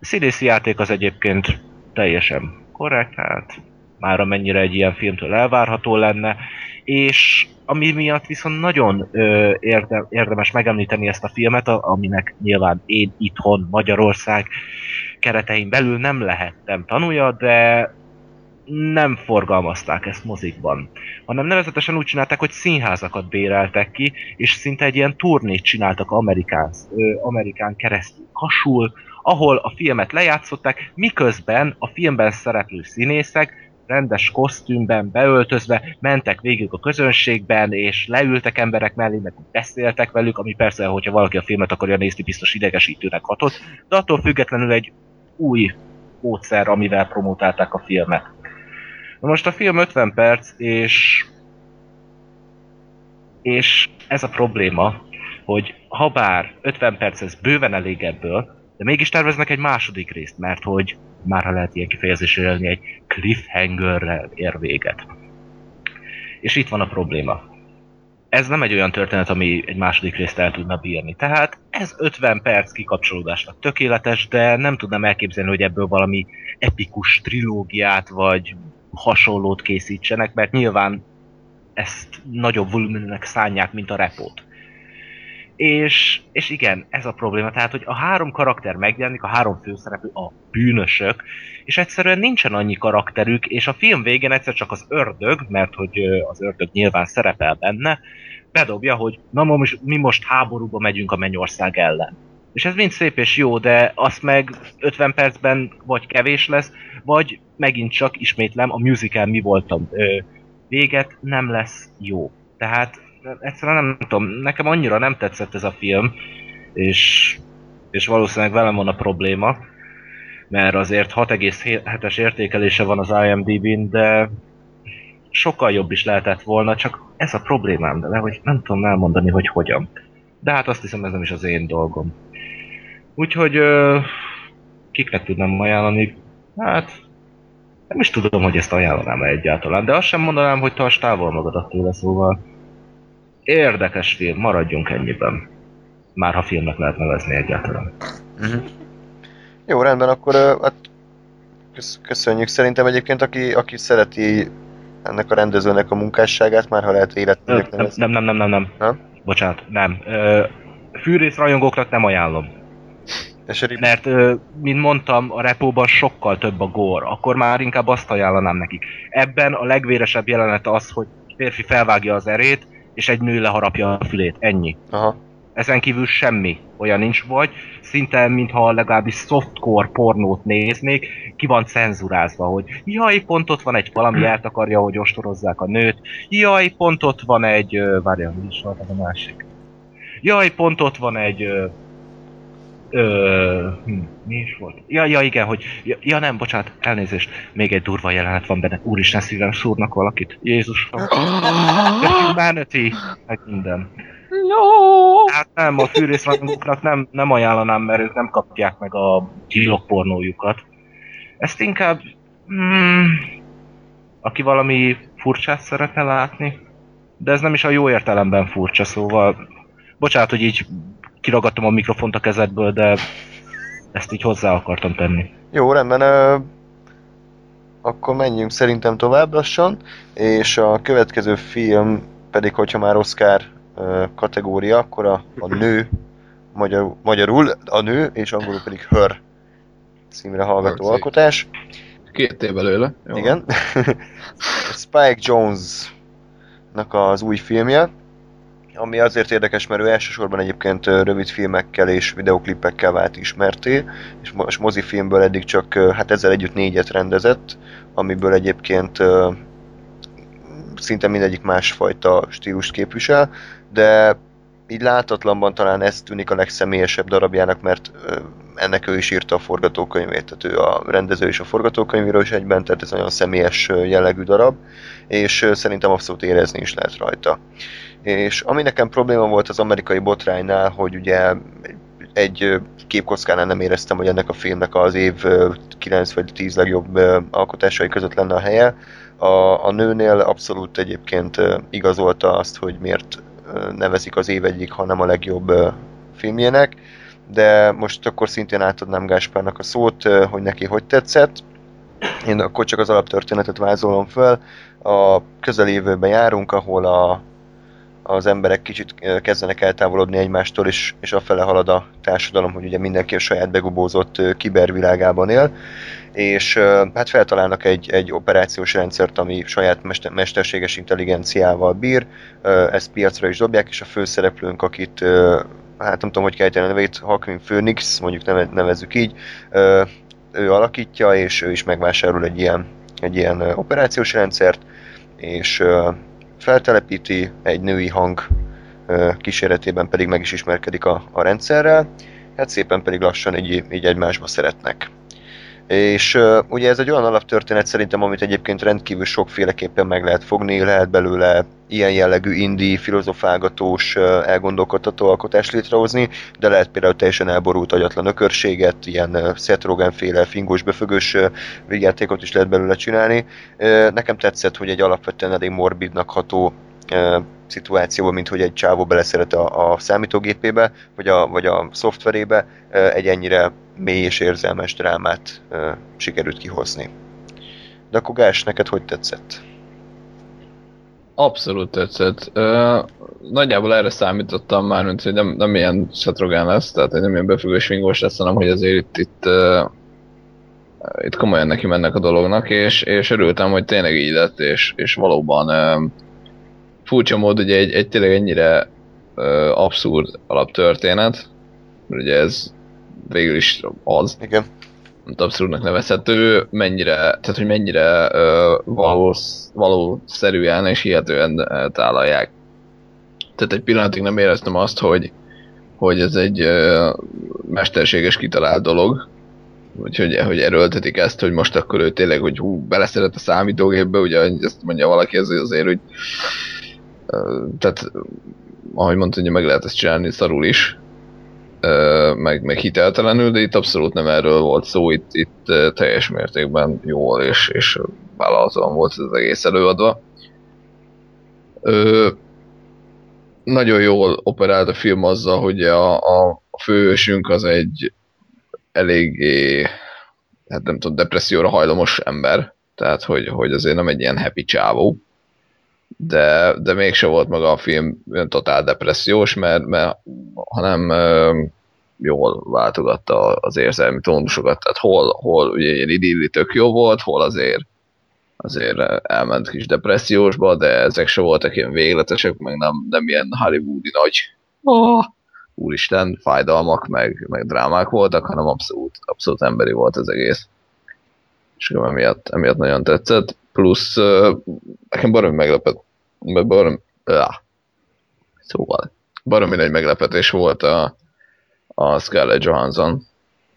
A színészi játék az egyébként teljesen korrekt, hát már amennyire egy ilyen filmtől elvárható lenne, és ami miatt viszont nagyon ö, érde, érdemes megemlíteni ezt a filmet, aminek nyilván én itthon Magyarország keretein belül nem lehettem tanulja, de nem forgalmazták ezt mozikban, hanem nevezetesen úgy csinálták, hogy színházakat béreltek ki, és szinte egy ilyen turnét csináltak Amerikán, ö, Amerikán keresztül. Kasul, ahol a filmet lejátszották, miközben a filmben szereplő színészek rendes kosztümben, beöltözve, mentek végig a közönségben, és leültek emberek mellé, meg beszéltek velük, ami persze, hogyha valaki a filmet akarja nézni, biztos idegesítőnek hatott, de attól függetlenül egy új módszer, amivel promotálták a filmet. Na most a film 50 perc, és és ez a probléma, hogy ha bár 50 perc ez bőven elég ebből, de mégis terveznek egy második részt, mert hogy már ha lehet ilyen kifejezésre élni, egy cliffhangerrel ér véget. És itt van a probléma. Ez nem egy olyan történet, ami egy második részt el tudna bírni. Tehát ez 50 perc kikapcsolódásnak tökéletes, de nem tudnám elképzelni, hogy ebből valami epikus trilógiát vagy hasonlót készítsenek, mert nyilván ezt nagyobb volumenűnek szánják, mint a repót. És, és igen, ez a probléma. Tehát, hogy a három karakter megjelenik, a három főszereplő a bűnösök, és egyszerűen nincsen annyi karakterük, és a film végén egyszer csak az ördög, mert hogy az ördög nyilván szerepel benne, bedobja, hogy na most, mi most háborúba megyünk a mennyország ellen. És ez mind szép és jó, de azt meg 50 percben vagy kevés lesz, vagy megint csak ismétlem, a musical mi voltam. Ö, véget nem lesz jó. Tehát egyszerűen nem tudom, nekem annyira nem tetszett ez a film, és, és valószínűleg velem van a probléma, mert azért 6,7-es értékelése van az IMDb-n, de sokkal jobb is lehetett volna, csak ez a problémám, de hogy nem tudom elmondani, hogy hogyan. De hát azt hiszem, ez nem is az én dolgom. Úgyhogy ö, kiknek tudnám ajánlani? Hát nem is tudom, hogy ezt ajánlanám -e egyáltalán, de azt sem mondanám, hogy tarts távol magadat tőle, szóval érdekes film, maradjunk ennyiben. Már ha filmnek lehet nevezni egyáltalán. Uh-huh. Jó, rendben, akkor hát kösz- köszönjük. Szerintem egyébként, aki, aki szereti ennek a rendezőnek a munkásságát, már ha lehet életműnek Nem, nem, nem, nem, nem, nem. Nem? Bocsánat, nem. Fűrész rajongóknak nem ajánlom. Mert, mint mondtam, a repóban sokkal több a gór. Akkor már inkább azt ajánlanám nekik. Ebben a legvéresebb jelenet az, hogy férfi felvágja az erét, és egy nő leharapja a fülét. Ennyi. Aha. Ezen kívül semmi olyan nincs, vagy szinte, mintha legalábbis softcore pornót néznék, ki van cenzurázva, hogy jaj, pont ott van egy valami eltakarja, hogy ostorozzák a nőt, jaj, pont ott van egy, várjál, mi is volt a másik. Jaj, pont ott van egy, ö, hm, mi is volt? Ja, ja, igen, hogy, ja, ja nem, bocsánat, elnézést, még egy durva jelenet van benne, úristen szívem, szúrnak valakit, Jézusom. The humanity, meg minden. No! Hát nem, a fűrészrajongóknak nem, nem ajánlanám, mert ők nem kapják meg a gyilok pornójukat. Ezt inkább... Hmm, aki valami furcsát szeretne látni, de ez nem is a jó értelemben furcsa, szóval... Bocsánat, hogy így kiragadtam a mikrofont a kezedből, de ezt így hozzá akartam tenni. Jó, rendben. Ö, akkor menjünk szerintem tovább lassan, és a következő film pedig, hogyha már Oscar ö, kategória, akkor a, a nő, magyar, magyarul a nő, és angolul pedig Her címre hallgató Szép. alkotás. Két év belőle. Jó. Igen. Spike Jones-nak az új filmje, ami azért érdekes, mert ő elsősorban egyébként rövid filmekkel és videoklipekkel vált ismerté, és mo- és mozifilmből eddig csak hát ezzel együtt négyet rendezett, amiből egyébként szinte mindegyik másfajta stílust képvisel, de így látatlanban talán ez tűnik a legszemélyesebb darabjának, mert ennek ő is írta a forgatókönyvét, tehát ő a rendező és a forgatókönyvíró is egyben, tehát ez nagyon személyes jellegű darab, és szerintem abszolút érezni is lehet rajta. És ami nekem probléma volt az amerikai botránynál, hogy ugye egy képkockánál nem éreztem, hogy ennek a filmnek az év ö, 9 vagy 10 legjobb alkotásai között lenne a helye. A, a nőnél abszolút egyébként igazolta azt, hogy miért nevezik az év egyik, hanem a legjobb filmjének, de most akkor szintén átadnám Gáspárnak a szót, hogy neki hogy tetszett. Én akkor csak az alaptörténetet vázolom fel. A közelévőben járunk, ahol a, az emberek kicsit kezdenek eltávolodni egymástól, és, és afele halad a társadalom, hogy ugye mindenki a saját begubózott kibervilágában él, és hát feltalálnak egy, egy operációs rendszert, ami saját mester, mesterséges intelligenciával bír, ezt piacra is dobják, és a főszereplőnk, akit hát nem tudom, hogy kell a nevét, Joaquin Phoenix, mondjuk neve, nevezzük így, ő alakítja, és ő is megvásárol egy ilyen, egy ilyen operációs rendszert, és feltelepíti, egy női hang kíséretében pedig meg is ismerkedik a, a rendszerrel, hát szépen pedig lassan így, így egymásba szeretnek. És uh, ugye ez egy olyan alaptörténet szerintem, amit egyébként rendkívül sokféleképpen meg lehet fogni, lehet belőle ilyen jellegű indie, filozofálgatós, elgondolkodható alkotást létrehozni, de lehet például teljesen elborult agyatlan ökörséget, ilyen Seth Rogen féle fingós befögős végjátékot is lehet belőle csinálni. Nekem tetszett, hogy egy alapvetően elég morbidnak ható szituációban, mint hogy egy csávó beleszeret a, a számítógépébe, vagy a, vagy a szoftverébe, egy ennyire mély és érzelmes drámát uh, sikerült kihozni. De akkor Gás, neked hogy tetszett? Abszolút tetszett. Ö, nagyjából erre számítottam már, mint hogy nem, nem ilyen szatrogán lesz, tehát nem ilyen befüggős vingós lesz, hanem hogy azért itt, itt, uh, itt komolyan neki mennek a dolognak, és, és örültem, hogy tényleg így lett, és, és valóban uh, furcsa mód, ugye egy, egy tényleg ennyire uh, abszurd alaptörténet, ugye ez végül is az, Igen. abszurdnak nevezhető, mennyire, tehát hogy mennyire uh, valós, valószerűen és hihetően uh, tálalják. Tehát egy pillanatig nem éreztem azt, hogy, hogy ez egy uh, mesterséges kitalált dolog, úgyhogy hogy erőltetik ezt, hogy most akkor ő tényleg, hogy hú, beleszeret a számítógépbe, ugye ezt mondja valaki, ez azért, hogy tehát ahogy mondta, hogy meg lehet ezt csinálni szarul is, meg, meg hiteltelenül, de itt abszolút nem erről volt szó, itt, itt teljes mértékben jól és, és vállalhatóan volt az egész előadva. Ö, nagyon jól operált a film azzal, hogy a, a főhősünk az egy eléggé, hát nem tudom, depresszióra hajlamos ember, tehát hogy, hogy azért nem egy ilyen happy csávó, de, de mégse volt maga a film totál depressziós, mert, mert hanem jól váltogatta az érzelmi tónusokat, tehát hol, hol ugye ilyen idilli tök jó volt, hol azért azért elment kis depressziósba, de ezek se voltak ilyen végletesek, meg nem, nem ilyen hollywoodi nagy oh, úristen, fájdalmak, meg, meg drámák voltak, hanem abszolút, abszolút emberi volt az egész. És emiatt, emiatt nagyon tetszett. Plusz nekem baromi meglepett, baromi, ah, szóval baromi nagy meglepetés volt a, a Scarlett Johansson.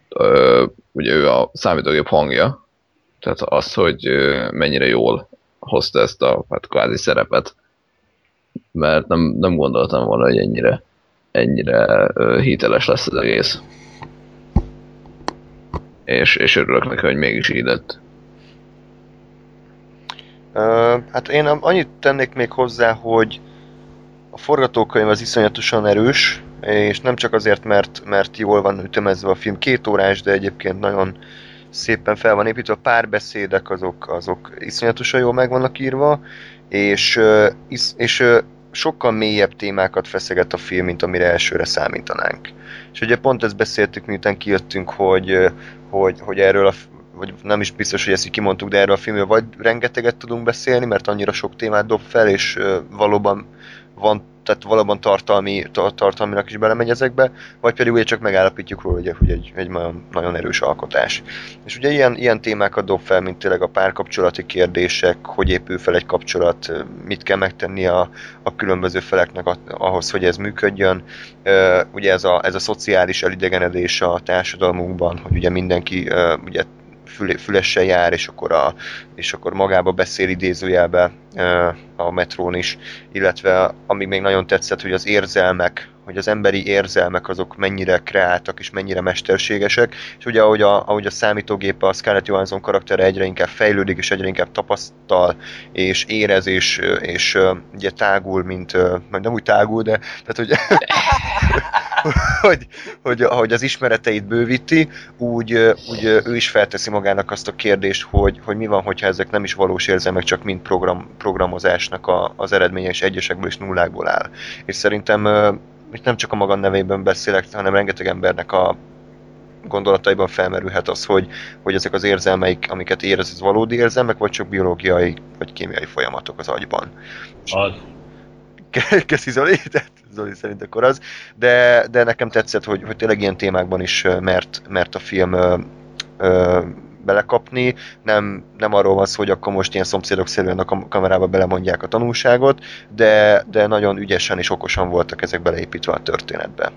Ö, ugye ő a számítógép hangja, tehát az, hogy mennyire jól hozta ezt a hát kvázi szerepet, mert nem, nem gondoltam volna, hogy ennyire, ennyire hiteles lesz az egész. És, és örülök neki, hogy mégis így lett. Hát én annyit tennék még hozzá, hogy a forgatókönyv az iszonyatosan erős, és nem csak azért, mert, mert jól van ütemezve a film, két órás, de egyébként nagyon szépen fel van építve, a párbeszédek azok, azok iszonyatosan jól meg vannak írva, és, és sokkal mélyebb témákat feszeget a film, mint amire elsőre számítanánk. És ugye pont ezt beszéltük, miután kijöttünk, hogy, hogy, hogy erről a vagy nem is biztos, hogy ezt így kimondtuk, de erről a filmről vagy rengeteget tudunk beszélni, mert annyira sok témát dob fel, és valóban van tehát valóban tartalmi, tartalminak is belemegy ezekbe, vagy pedig ugye csak megállapítjuk róla, hogy, hogy egy, egy nagyon, nagyon erős alkotás. És ugye ilyen, ilyen témákat dob fel, mint tényleg a párkapcsolati kérdések, hogy épül fel egy kapcsolat, mit kell megtenni a, a különböző feleknek ahhoz, hogy ez működjön. Ugye ez a, ez a szociális elidegenedés a társadalmunkban, hogy ugye mindenki ugye fülessel jár, és akkor, a, és akkor magába beszél idézőjelbe a metrón is, illetve ami még nagyon tetszett, hogy az érzelmek, hogy az emberi érzelmek azok mennyire kreáltak és mennyire mesterségesek, és ugye ahogy a, ahogy a számítógép a Scarlett Johansson karaktere egyre inkább fejlődik, és egyre inkább tapasztal, és érez, és, és ugye tágul, mint, nem úgy tágul, de tehát, hogy, hogy, hogy, hogy az ismereteit bővíti, úgy, úgy ő is felteszi magának azt a kérdést, hogy, hogy mi van, hogyha ezek nem is valós érzelmek, csak mind program, programozásnak a, az eredménye, és egyesekből és nullákból áll. És szerintem itt nem csak a maga nevében beszélek, hanem rengeteg embernek a gondolataiban felmerülhet az, hogy, hogy ezek az érzelmeik, amiket érez, ez valódi érzelmek, vagy csak biológiai vagy kémiai folyamatok az agyban. Az. Köszi Zoli, tehát Zoli szerint akkor az, de, de nekem tetszett, hogy, hogy tényleg ilyen témákban is mert, mert a film ö, ö, belekapni, nem, nem arról van szó, hogy akkor most ilyen szomszédok szerűen a kamerába belemondják a tanulságot, de, de nagyon ügyesen és okosan voltak ezek beleépítve a történetbe.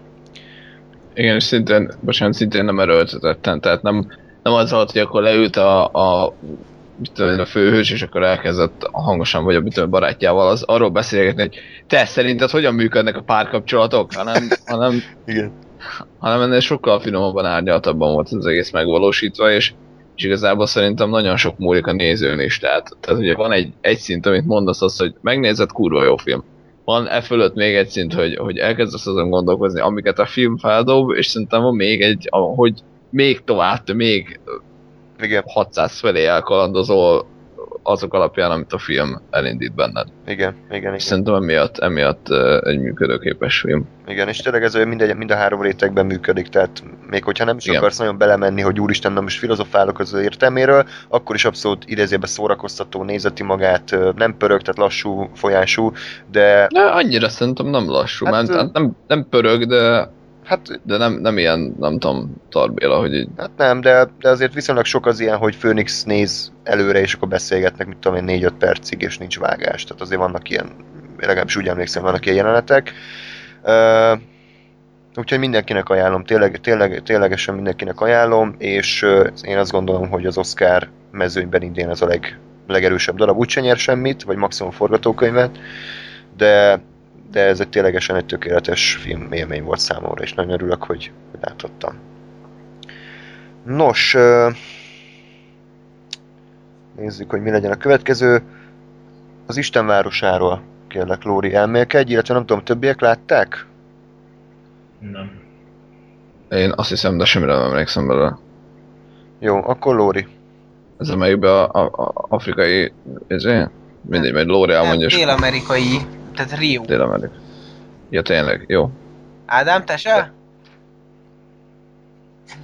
Igen, és szintén, bocsánat, szintén nem erőltetetten, tehát nem, nem az volt, hogy akkor leült a, a tudom, a főhős, és akkor elkezdett hangosan, vagy a tudom, barátjával az arról beszélgetni, hogy te szerinted hogyan működnek a párkapcsolatok, hanem, hanem, Igen. hanem ennél sokkal finomabban árnyaltabban volt az egész megvalósítva, és és igazából szerintem nagyon sok múlik a nézőn is. Tehát, tehát ugye van egy, egy szint, amit mondasz azt, hogy megnézed, kurva jó film. Van e fölött még egy szint, hogy, hogy elkezdesz azon gondolkozni, amiket a film feldob, és szerintem van még egy, hogy még tovább, még Igen. 600 felé elkalandozol azok alapján, amit a film elindít benned. Igen, igen, igen. Szerintem emiatt, emiatt egy működőképes film. Igen, és tényleg ez olyan mind, mind a három rétegben működik, tehát még hogyha nem is Igen. akarsz nagyon belemenni, hogy úristen, nem most filozofálok az értelméről, akkor is abszolút idézőben szórakoztató, nézeti magát, nem pörög, tehát lassú, folyású, de De annyira szerintem nem lassú, Hát, hát, mert nem, nem pörög, de, hát, de nem, nem ilyen, nem tudom, tarbéla, hogy így hát nem, de, de azért viszonylag sok az ilyen, hogy Phoenix néz előre, és akkor beszélgetnek, mit tudom én, 4-5 percig, és nincs vágás. Tehát azért vannak ilyen, legalábbis úgy emlékszem, vannak ilyen jelenetek. Uh, Úgyhogy mindenkinek ajánlom, tényleg, tényleg, ténylegesen mindenkinek ajánlom, és ö, én azt gondolom, hogy az Oscar mezőnyben idén ez a leg, legerősebb darab. Úgy se nyer semmit, vagy maximum forgatókönyvet, de, de ez egy ténylegesen egy tökéletes film élmény volt számomra, és nagyon örülök, hogy, láthattam. Nos, nézzük, hogy mi legyen a következő. Az Isten városáról kérlek, Lóri, elmélkedj, illetve nem tudom, többiek látták? Nem. én azt hiszem, de semmire nem emlékszem belőle. Jó, akkor Lóri. Ez amelyikben a, a, a afrikai, ezért? Mindegy, majd Lóri elmondja, Dél-amerikai, tehát Rio. Dél-Amerik. Ja, tényleg, jó. Ádám, te se?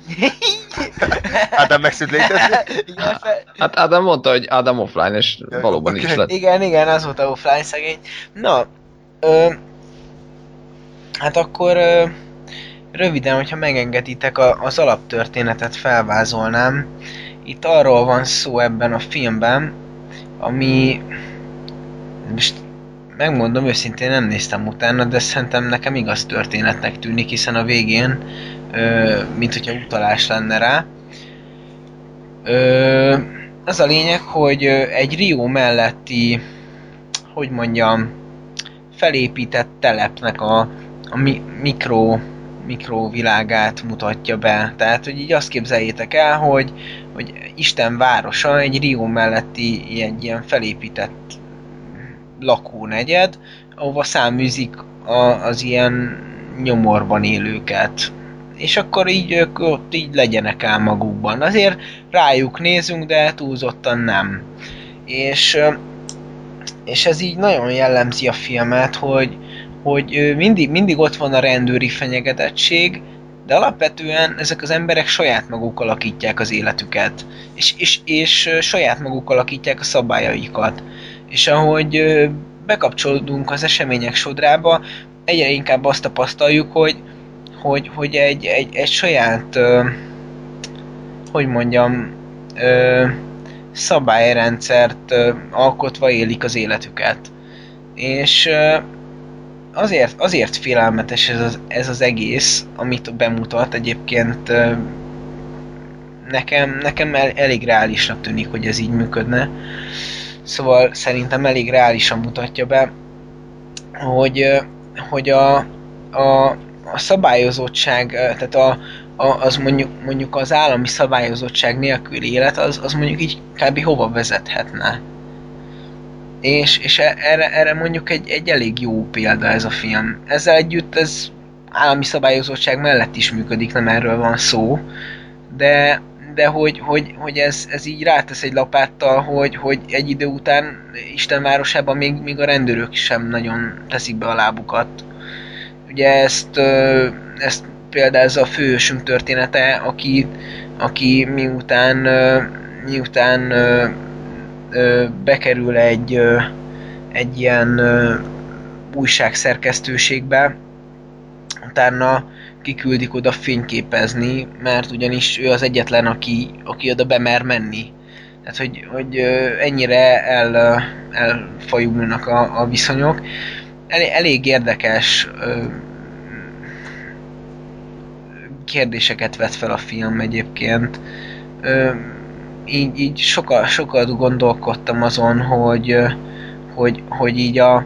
Ádám megszűnt létezni? Hát Ádám mondta, hogy Ádám offline, és Ja, valóban oké. is lett. Igen, igen, az volt a offline szegény. Na, ö, hát akkor ö, röviden, hogyha megengeditek, a, az alaptörténetet felvázolnám. Itt arról van szó ebben a filmben, ami most megmondom őszintén nem néztem utána, de szerintem nekem igaz történetnek tűnik, hiszen a végén, ö, mint hogyha utalás lenne rá. Ö, az a lényeg, hogy egy Rio melletti, hogy mondjam, felépített telepnek a, a mi, mikro, mikrovilágát mutatja be. Tehát, hogy így azt képzeljétek el, hogy, hogy Isten városa egy Rio melletti egy ilyen felépített lakónegyed, ahova száműzik a, az ilyen nyomorban élőket. És akkor így ők ott így legyenek el magukban. Azért rájuk nézünk, de túlzottan nem. És, és ez így nagyon jellemzi a filmet, hogy, hogy mindig, mindig ott van a rendőri fenyegetettség, de alapvetően ezek az emberek saját maguk alakítják az életüket, és, és, és saját maguk alakítják a szabályaikat. És ahogy ö, bekapcsolódunk az események sodrába, egyre inkább azt tapasztaljuk, hogy, hogy, hogy egy, egy, egy saját, ö, hogy mondjam, ö, szabályrendszert ö, alkotva élik az életüket. És ö, azért, azért félelmetes ez az, ez az egész, amit bemutat egyébként ö, nekem, nekem el, elég reálisnak tűnik, hogy ez így működne. Szóval szerintem elég reálisan mutatja be, hogy, hogy a, a, a szabályozottság, tehát a, a, az mondjuk, mondjuk az állami szabályozottság nélküli élet, az, az mondjuk így kb. hova vezethetne. És, és e- erre, erre mondjuk egy, egy elég jó példa ez a film. Ezzel együtt ez állami szabályozottság mellett is működik, nem erről van szó, de, de hogy, hogy, hogy ez, ez így rátesz egy lapáttal, hogy, hogy egy idő után Isten városában még, még a rendőrök sem nagyon teszik be a lábukat. Ugye ezt, ezt példázza a főhősünk története, aki, aki miután, miután bekerül egy, egy ilyen újságszerkesztőségbe, utána kiküldik oda fényképezni, mert ugyanis ő az egyetlen, aki, aki oda bemer menni. Tehát, hogy, hogy ennyire el, elfajulnak a, a viszonyok. El, elég érdekes kérdéseket vet fel a film egyébként. Így, így sokat, sokat gondolkodtam azon, hogy, hogy, hogy így a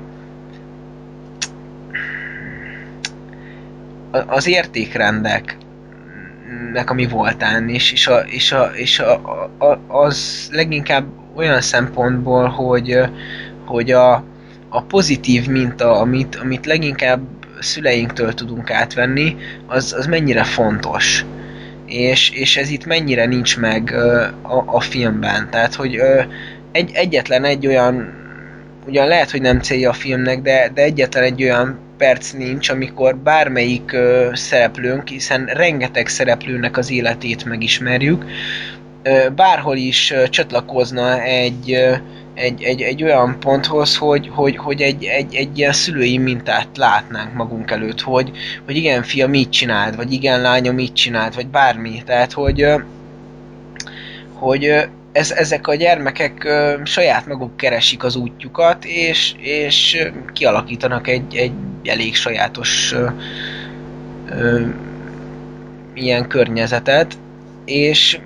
az értékrendek nek ami voltán, és, és, a, és, a, és a, a, az leginkább olyan szempontból, hogy, hogy a, a pozitív minta, amit, amit leginkább szüleinktől tudunk átvenni, az, az mennyire fontos. És, és ez itt mennyire nincs meg a, a filmben. Tehát, hogy egy, egyetlen egy olyan, ugyan lehet, hogy nem célja a filmnek, de, de egyetlen egy olyan perc nincs, amikor bármelyik ö, szereplőnk, hiszen rengeteg szereplőnek az életét megismerjük, ö, bárhol is ö, csatlakozna egy, ö, egy, egy, egy olyan ponthoz, hogy, hogy, hogy egy, egy, egy ilyen szülői mintát látnánk magunk előtt, hogy, hogy igen, fia, mit csinált, vagy igen, lánya, mit csinált, vagy bármi. Tehát, hogy, hogy ez, ezek a gyermekek ö, saját maguk keresik az útjukat, és, és kialakítanak egy, egy elég sajátos ö, ö, ilyen környezetet, és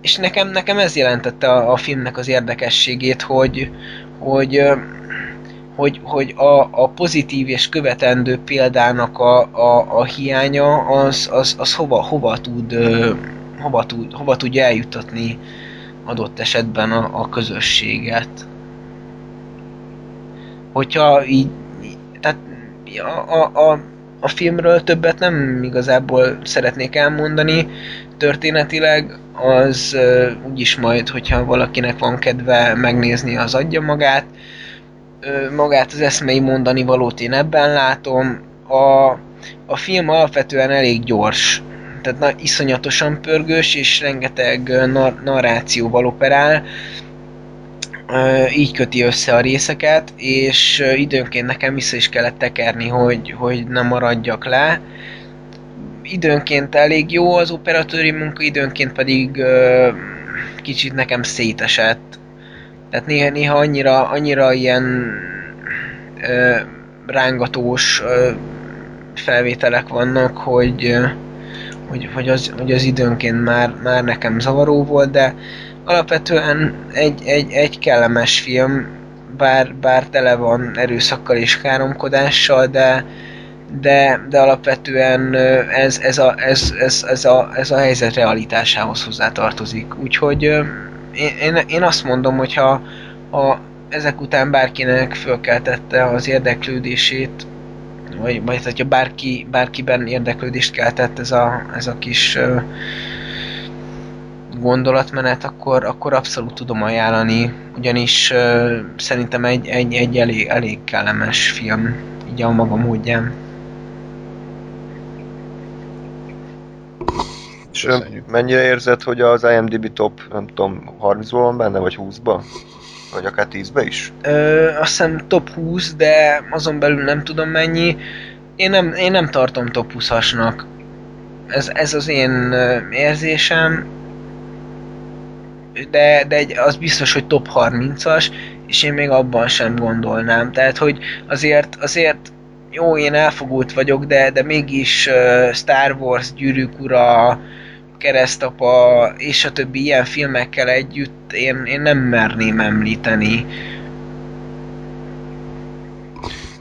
és nekem, nekem ez jelentette a, a filmnek az érdekességét, hogy, hogy, hogy, hogy a, a pozitív és követendő példának a, a, a hiánya az, az, az hova, hova tud hova, tud, hova tudja eljutatni adott esetben a, a közösséget. Hogyha így, tehát a, a, a, a filmről többet nem igazából szeretnék elmondani, történetileg az uh, úgyis majd, hogyha valakinek van kedve megnézni, az adja magát. Magát az eszmei mondani valót én ebben látom. A, a film alapvetően elég gyors tehát na, iszonyatosan pörgős, és rengeteg nar- narrációval operál, így köti össze a részeket, és időnként nekem vissza is kellett tekerni, hogy, hogy nem maradjak le. Időnként elég jó az operatőri munka, időnként pedig kicsit nekem szétesett. Tehát néha, néha annyira, annyira ilyen rángatós felvételek vannak, hogy hogy, hogy, az, hogy az időnként már, már nekem zavaró volt, de alapvetően egy, egy, egy kellemes film, bár, bár tele van erőszakkal és káromkodással, de, de, de alapvetően ez, ez, a, ez, ez, ez, a, ez a helyzet realitásához hozzátartozik. Úgyhogy én, én azt mondom, hogy ha, ha ezek után bárkinek fölkeltette az érdeklődését vagy, vagy hogyha bárki, bárkiben érdeklődést keltett ez a, ez a kis ö, gondolatmenet, akkor, akkor abszolút tudom ajánlani, ugyanis ö, szerintem egy, egy, egy elég, elég kellemes film, így a maga módján. És mennyire érzed, hogy az IMDb top, nem tudom, 30-ban van benne, vagy 20-ban? Vagy akár 10-be is? Ö, azt hiszem top 20, de azon belül nem tudom mennyi. Én nem, én nem tartom top 20-asnak. Ez, ez az én érzésem. De, de egy, az biztos, hogy top 30-as, és én még abban sem gondolnám. Tehát, hogy azért, azért jó, én elfogult vagyok, de, de mégis uh, Star Wars, Gyűrűk Ura, keresztapa és a többi ilyen filmekkel együtt én, én nem merném említeni.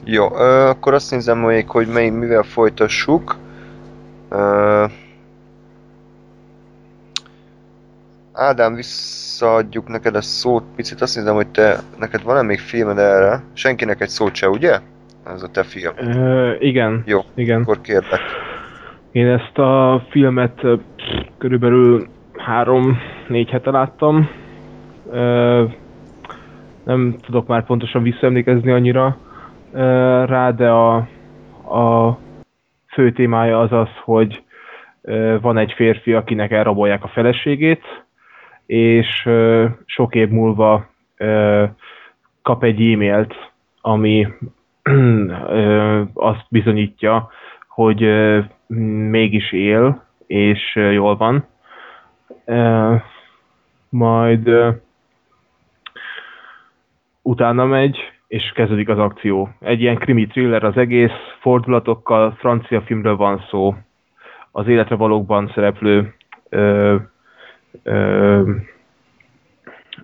Jó, ö, akkor azt nézem még, hogy mely, mivel folytassuk. Ö, Ádám, visszaadjuk neked a szót, picit azt nézem, hogy te, neked van-e még filmed erre? Senkinek egy szót se, ugye? Ez a te film. Ö, igen. Jó, igen. akkor kérlek. Én ezt a filmet körülbelül három-négy hete láttam. Nem tudok már pontosan visszaemlékezni annyira rá, de a, a fő témája az az, hogy van egy férfi, akinek elrabolják a feleségét, és sok év múlva kap egy e-mailt, ami azt bizonyítja, hogy mégis él, és jól van. Majd utána megy, és kezdődik az akció. Egy ilyen krimi thriller az egész, fordulatokkal, francia filmről van szó, az életre valókban szereplő ö, ö,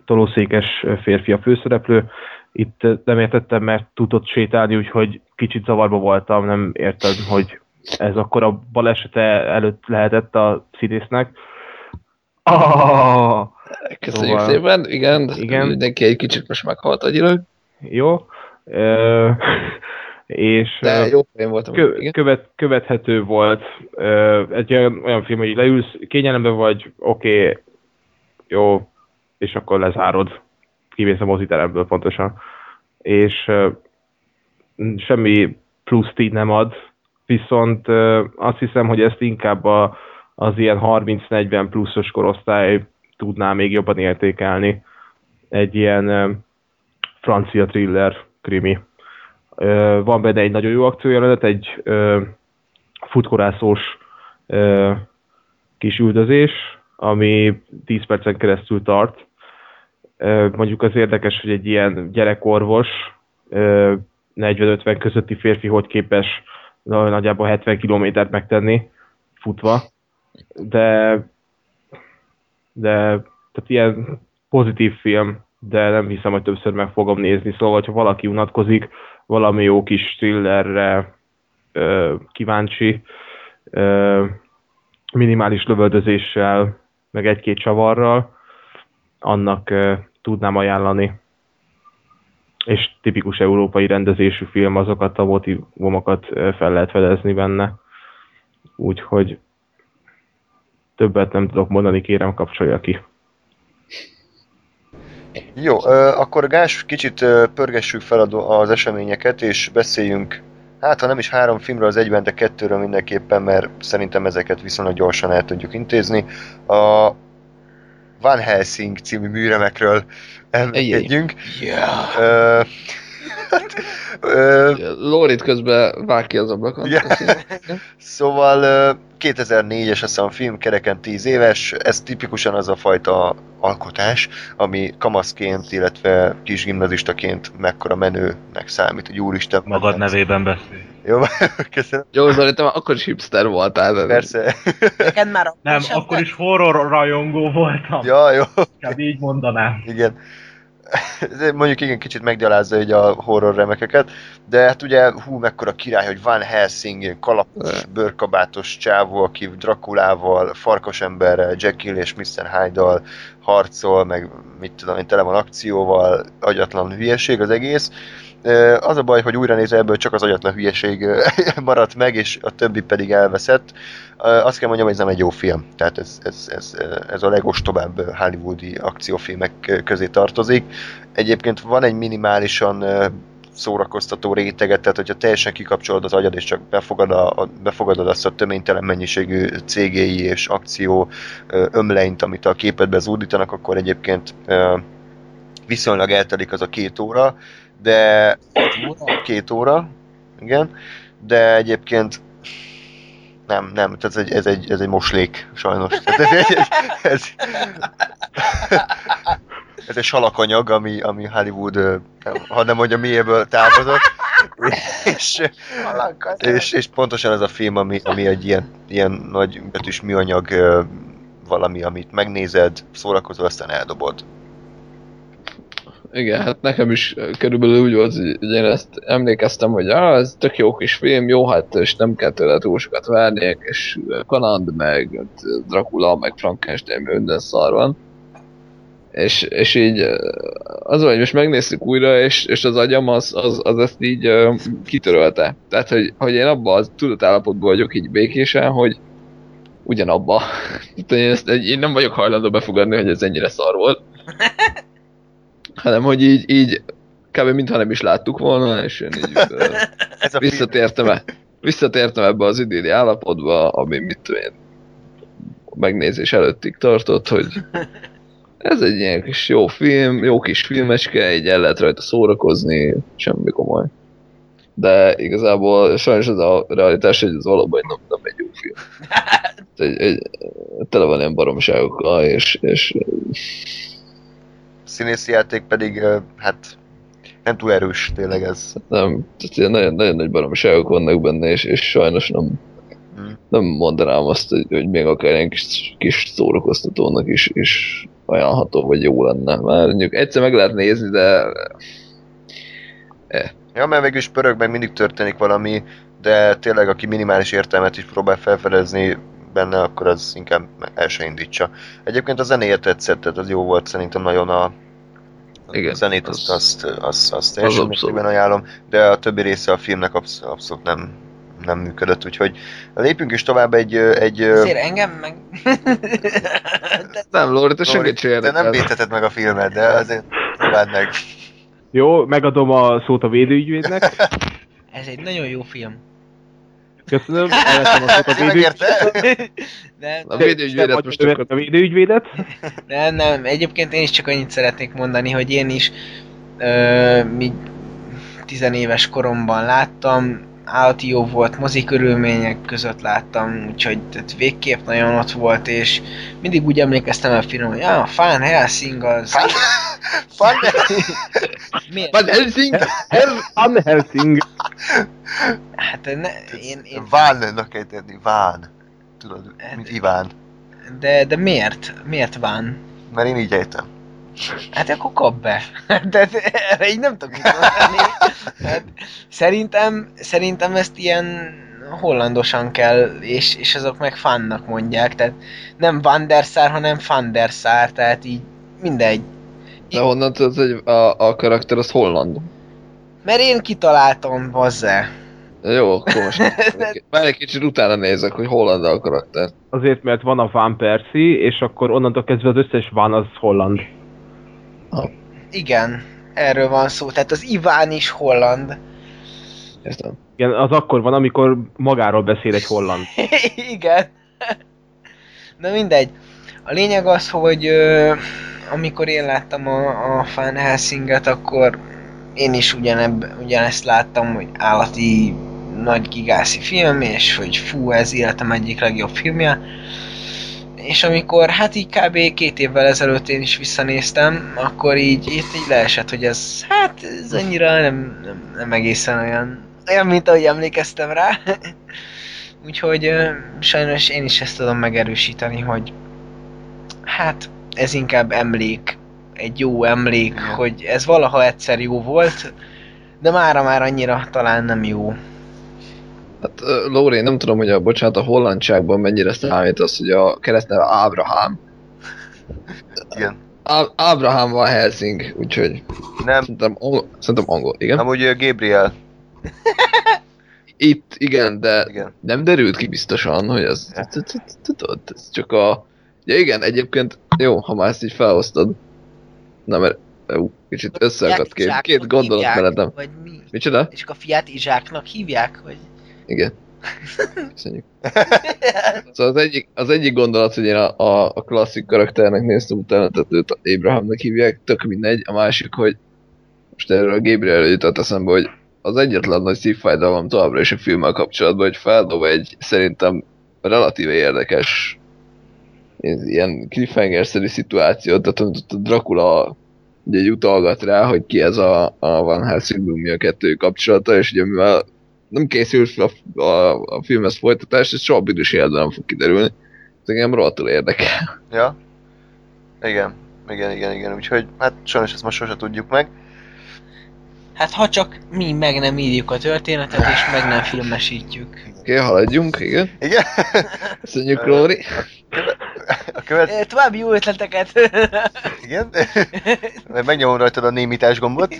tolószékes férfi a főszereplő. Itt nem értettem, mert tudott sétálni, úgyhogy kicsit zavarba voltam, nem értem, hogy ez akkor a balesete előtt lehetett a színésznek. Ah! Köszönjük Szóval- szépen, igen, Igen. mindenki egy kicsit most meghalt agyilag, Jó. Ö, és de jó én voltam. kö, követ, követhető volt. Ö, egy olyan, olyan film, hogy leülsz, kényelemben vagy, oké, okay, jó, és akkor lezárod. Kimész a moziteremből pontosan. És ö, semmi pluszt így nem ad, viszont azt hiszem, hogy ezt inkább a, az ilyen 30-40 pluszos korosztály tudná még jobban értékelni. Egy ilyen francia thriller krimi. Van benne egy nagyon jó akciójelenet, egy futkorászós kis üldözés, ami 10 percen keresztül tart. Mondjuk az érdekes, hogy egy ilyen gyerekorvos ö, 40-50 közötti férfi hogy képes nagyjából 70 kilométert megtenni futva, de de tehát ilyen pozitív film, de nem hiszem, hogy többször meg fogom nézni, szóval, ha valaki unatkozik, valami jó kis thrillerre ö, kíváncsi, ö, minimális lövöldözéssel, meg egy-két csavarral, annak ö, tudnám ajánlani. És tipikus európai rendezésű film, azokat a motivumokat fel lehet fedezni benne. Úgyhogy többet nem tudok mondani, kérem kapcsolja ki. Jó, akkor Gás, kicsit pörgessük fel az eseményeket, és beszéljünk, hát ha nem is három filmről az egyben, de kettőről mindenképpen, mert szerintem ezeket viszonylag gyorsan el tudjuk intézni. A Van Helsing című műremekről emlékedjünk. Yeah. Ö, Lórit közben vág ki az ablakon. Igen. Szóval ö, 2004-es azt hiszem a film, kereken 10 éves, ez tipikusan az a fajta alkotás, ami kamaszként, illetve kis gimnazistaként mekkora menőnek számít, hogy úristen. Magad nevében beszél. Jó, köszönöm. Jó, Zoli, te már akkor is hipster voltál. de- Persze. Neked már akkor Nem, sem akkor is horror rajongó voltam. Ja, jó, Inkább így mondanám. igen. Mondjuk igen, kicsit meggyalázza így a horror remekeket, de hát ugye hú, mekkora király, hogy Van Helsing, kalapos, bőrkabátos csávó, aki Drakulával, Farkasemberrel, Jekyll és Mr. Hyde-dal harcol, meg mit tudom én, tele van akcióval, agyatlan hülyeség az egész. Az a baj, hogy újra nézve ebből csak az agyatlan hülyeség maradt meg, és a többi pedig elveszett. Azt kell mondjam, hogy ez nem egy jó film. Tehát ez, ez, ez, ez a legostobább hollywoodi akciófilmek közé tartozik. Egyébként van egy minimálisan szórakoztató réteget, tehát hogyha teljesen kikapcsolod az agyad, és csak befogad a, a, befogadod azt a töménytelen mennyiségű cégéi és akció ö, ömleint, amit a képedbe zúdítanak, akkor egyébként viszonylag eltelik az a két óra, de két óra, igen, de egyébként nem, nem, tehát ez egy, ez egy, ez egy moslék, sajnos. Tehát ez, egy, ez, ez egy salakanyag, ami, ami Hollywood, nem, ha nem mondja miéből távozott. És, és, és pontosan ez a film, ami, ami egy ilyen, ilyen nagy betűs műanyag valami, amit megnézed, szórakozol, aztán eldobod. Igen, hát nekem is körülbelül úgy volt, hogy én ezt emlékeztem, hogy ah, ez tök jó kis film, jó, hát és nem kell tőle túl sokat várni, és kaland, meg Dracula, meg Frankenstein, minden szar van. És, és így az van, hogy most megnéztük újra, és, és az agyam az, az, az ezt így uh, kitörölte. Tehát, hogy, hogy én abban az tudatállapotban vagyok így békésen, hogy ugyanabba. Én, ezt, én nem vagyok hajlandó befogadni, hogy ez ennyire szar volt hanem hogy így, így kb. mintha nem is láttuk volna, és én így Ez visszatértem, e, visszatértem ebbe az idéli állapotba, ami mit tudom én, megnézés előttig tartott, hogy ez egy ilyen kis jó film, jó kis filmecske, így el lehet rajta szórakozni, semmi komoly. De igazából sajnos az a realitás, hogy ez valóban nem, nem egy jó film. Egy, egy, tele van ilyen baromságokkal, és, és színészi játék pedig, hát nem túl erős tényleg ez. nem, tehát nagyon, nagyon nagy baromságok vannak benne, és, és sajnos nem, Hmm. nem mondanám azt, hogy, hogy még akár ilyen kis, kis szórakoztatónak is, is ajánlható, vagy jó lenne. Már mondjuk egyszer meg lehet nézni, de Ja, mert végül is pörög, meg mindig történik valami, de tényleg aki minimális értelmet is próbál felfedezni benne, akkor az inkább el se indítsa. Egyébként a zenéje tetszett, tehát az jó volt szerintem nagyon a Igen, a zenét az- azt, azt, azt, azt teljesen abszolút. mértékben ajánlom, de a többi része a filmnek absz- abszolút nem, nem működött, úgyhogy lépünk is tovább egy... egy Azért engem meg... Nem, Lóri, te senkit se Te nem védheted meg a filmet, de azért próbáld meg. Jó, megadom a szót a védőügyvédnek. ez egy nagyon jó film. Köszönöm, elvettem a szót a Megérte? védőügyvédnek. Nem, A védőügyvédet most csak a védőügyvédet. nem, nem, egyébként én is csak annyit szeretnék mondani, hogy én is ö, mi tizenéves koromban láttam, állati jó volt, mozi körülmények között láttam, úgyhogy tehát végképp nagyon ott volt, és mindig úgy emlékeztem a filmre, hogy ah, Fan Helsing az... Fan- Fan... Miért? Van Helsing! Van Helsing. Hát ne, én, én, Vánnak kell tenni, Ván. Tudod, mint Iván. de, de miért? Miért Van? Mert én így ejtem. Hát akkor kap be. De erre így nem tudok mit mondani. Hát, szerintem, szerintem ezt ilyen hollandosan kell, és, és azok meg fannak mondják, tehát nem Van der Sar, hanem Van der Sar, tehát így mindegy. De honnan tudod, hogy a, a karakter az holland? Mert én kitaláltam, bazze. Jó, akkor most már egy kicsit utána nézek, hogy holland a karakter. Azért, mert van a Van Percy, és akkor onnantól kezdve az összes Van az holland. Igen, erről van szó, tehát az Iván is holland. Értem. Igen, az akkor van, amikor magáról beszél egy holland. Igen. Na mindegy. A lényeg az, hogy ö, amikor én láttam a, a Fan Helsinget, akkor én is ugyanebb, ugyanezt láttam, hogy állati nagy gigászi film, és hogy fú, ez életem egyik legjobb filmje. És amikor, hát így kb. két évvel ezelőtt én is visszanéztem, akkor így, itt így leesett, hogy ez, hát ez annyira nem, nem, nem egészen olyan, olyan, mint ahogy emlékeztem rá. Úgyhogy sajnos én is ezt tudom megerősíteni, hogy hát ez inkább emlék, egy jó emlék, Igen. hogy ez valaha egyszer jó volt, de mára már annyira talán nem jó. Hát Lóri, nem tudom, hogy a, bocsánat, a hollandságban mennyire számít az, hogy a keresztneve Ábrahám. Igen. Ábrahám van Helsing, úgyhogy Nem, szerintem, angol, szerintem angol, igen. amúgy ö, Gabriel. Itt, igen, de Igen. nem derült ki biztosan, hogy ez, tudod, ez csak a... Ja igen, egyébként jó, ha már ezt így felhoztad. Na mert, ú, kicsit összeakadt két, két gondolat hívják, mellettem. Vagy mi? Micsoda? És a fiát Izsáknak hívják? Vagy... Igen. Köszönjük. Szóval az egyik, az egyik gondolat, hogy én a, a, a klasszik karakternek néztem utána, tehát őt Abrahamnak hívják, tök mindegy. A másik, hogy most erről a Gabriel jutott eszembe, hogy az egyetlen nagy szívfájdalmam továbbra is a filmmel kapcsolatban, hogy feldob egy szerintem relatíve érdekes ilyen cliffhanger-szerű szituációt, tehát a Dracula ugye utalgat rá, hogy ki ez a, a Van Helsing a kettő kapcsolata, és ugye mivel nem készült fel a, a, a filmhez folytatás, ez soha büdös életben nem fog kiderülni. Ez engem rohadtul érdekel. Ja. Igen. Igen, igen, igen. Úgyhogy hát sajnos ezt most sose tudjuk meg. Hát ha csak mi meg nem írjuk a történetet, és meg nem filmesítjük. Oké, okay, haladjunk, igen. Igen. Köszönjük, Lóri. A követ... További jó ötleteket! Igen. Megnyomom rajtad a némítás gombot.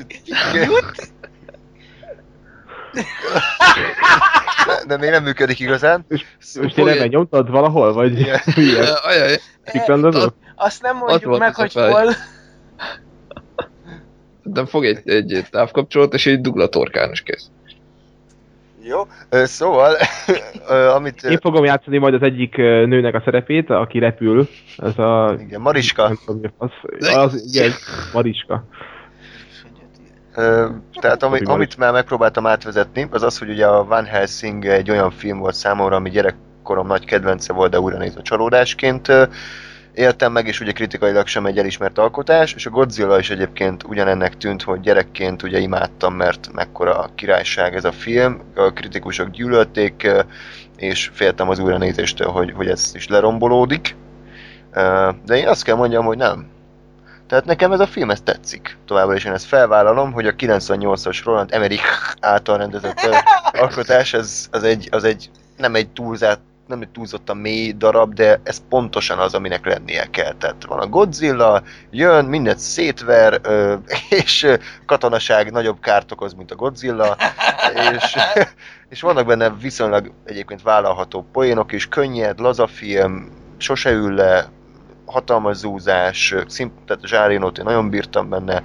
De még nem működik igazán. Most tényleg megnyomtad valahol, vagy Igen. hülye? Ajaj, Kikrendező? Azt nem mondjuk meg, hogy hol. de fog egy, egy távkapcsolót, és egy dugla torkán is kész. Jó. Szóval, amit... Én fogom játszani majd az egyik nőnek a szerepét, aki repül. Ez a... Igen, Mariska. Nem tudom, az, az, igen, Mariska. Tehát ami, amit már megpróbáltam átvezetni, az az, hogy ugye a Van Helsing egy olyan film volt számomra, ami gyerekkorom nagy kedvence volt, de újra nézve csalódásként éltem meg, és ugye kritikailag sem egy elismert alkotás, és a Godzilla is egyébként ugyanennek tűnt, hogy gyerekként ugye imádtam, mert mekkora királyság ez a film, a kritikusok gyűlölték, és féltem az újranézéstől, hogy, hogy ez is lerombolódik. De én azt kell mondjam, hogy nem. Tehát nekem ez a film, ez tetszik. Továbbra is én ezt felvállalom, hogy a 98-as Roland Emmerich által rendezett alkotás, az, az, egy, az egy, nem egy túlzás, nem egy túlzottan mély darab, de ez pontosan az, aminek lennie kell. Tehát van a Godzilla, jön, mindent szétver, és katonaság nagyobb kárt okoz, mint a Godzilla, és, és vannak benne viszonylag egyébként vállalható poénok is, könnyed, laza film, sose ül le, hatalmas zúzás, szimp, tehát Zsárinót én nagyon bírtam benne,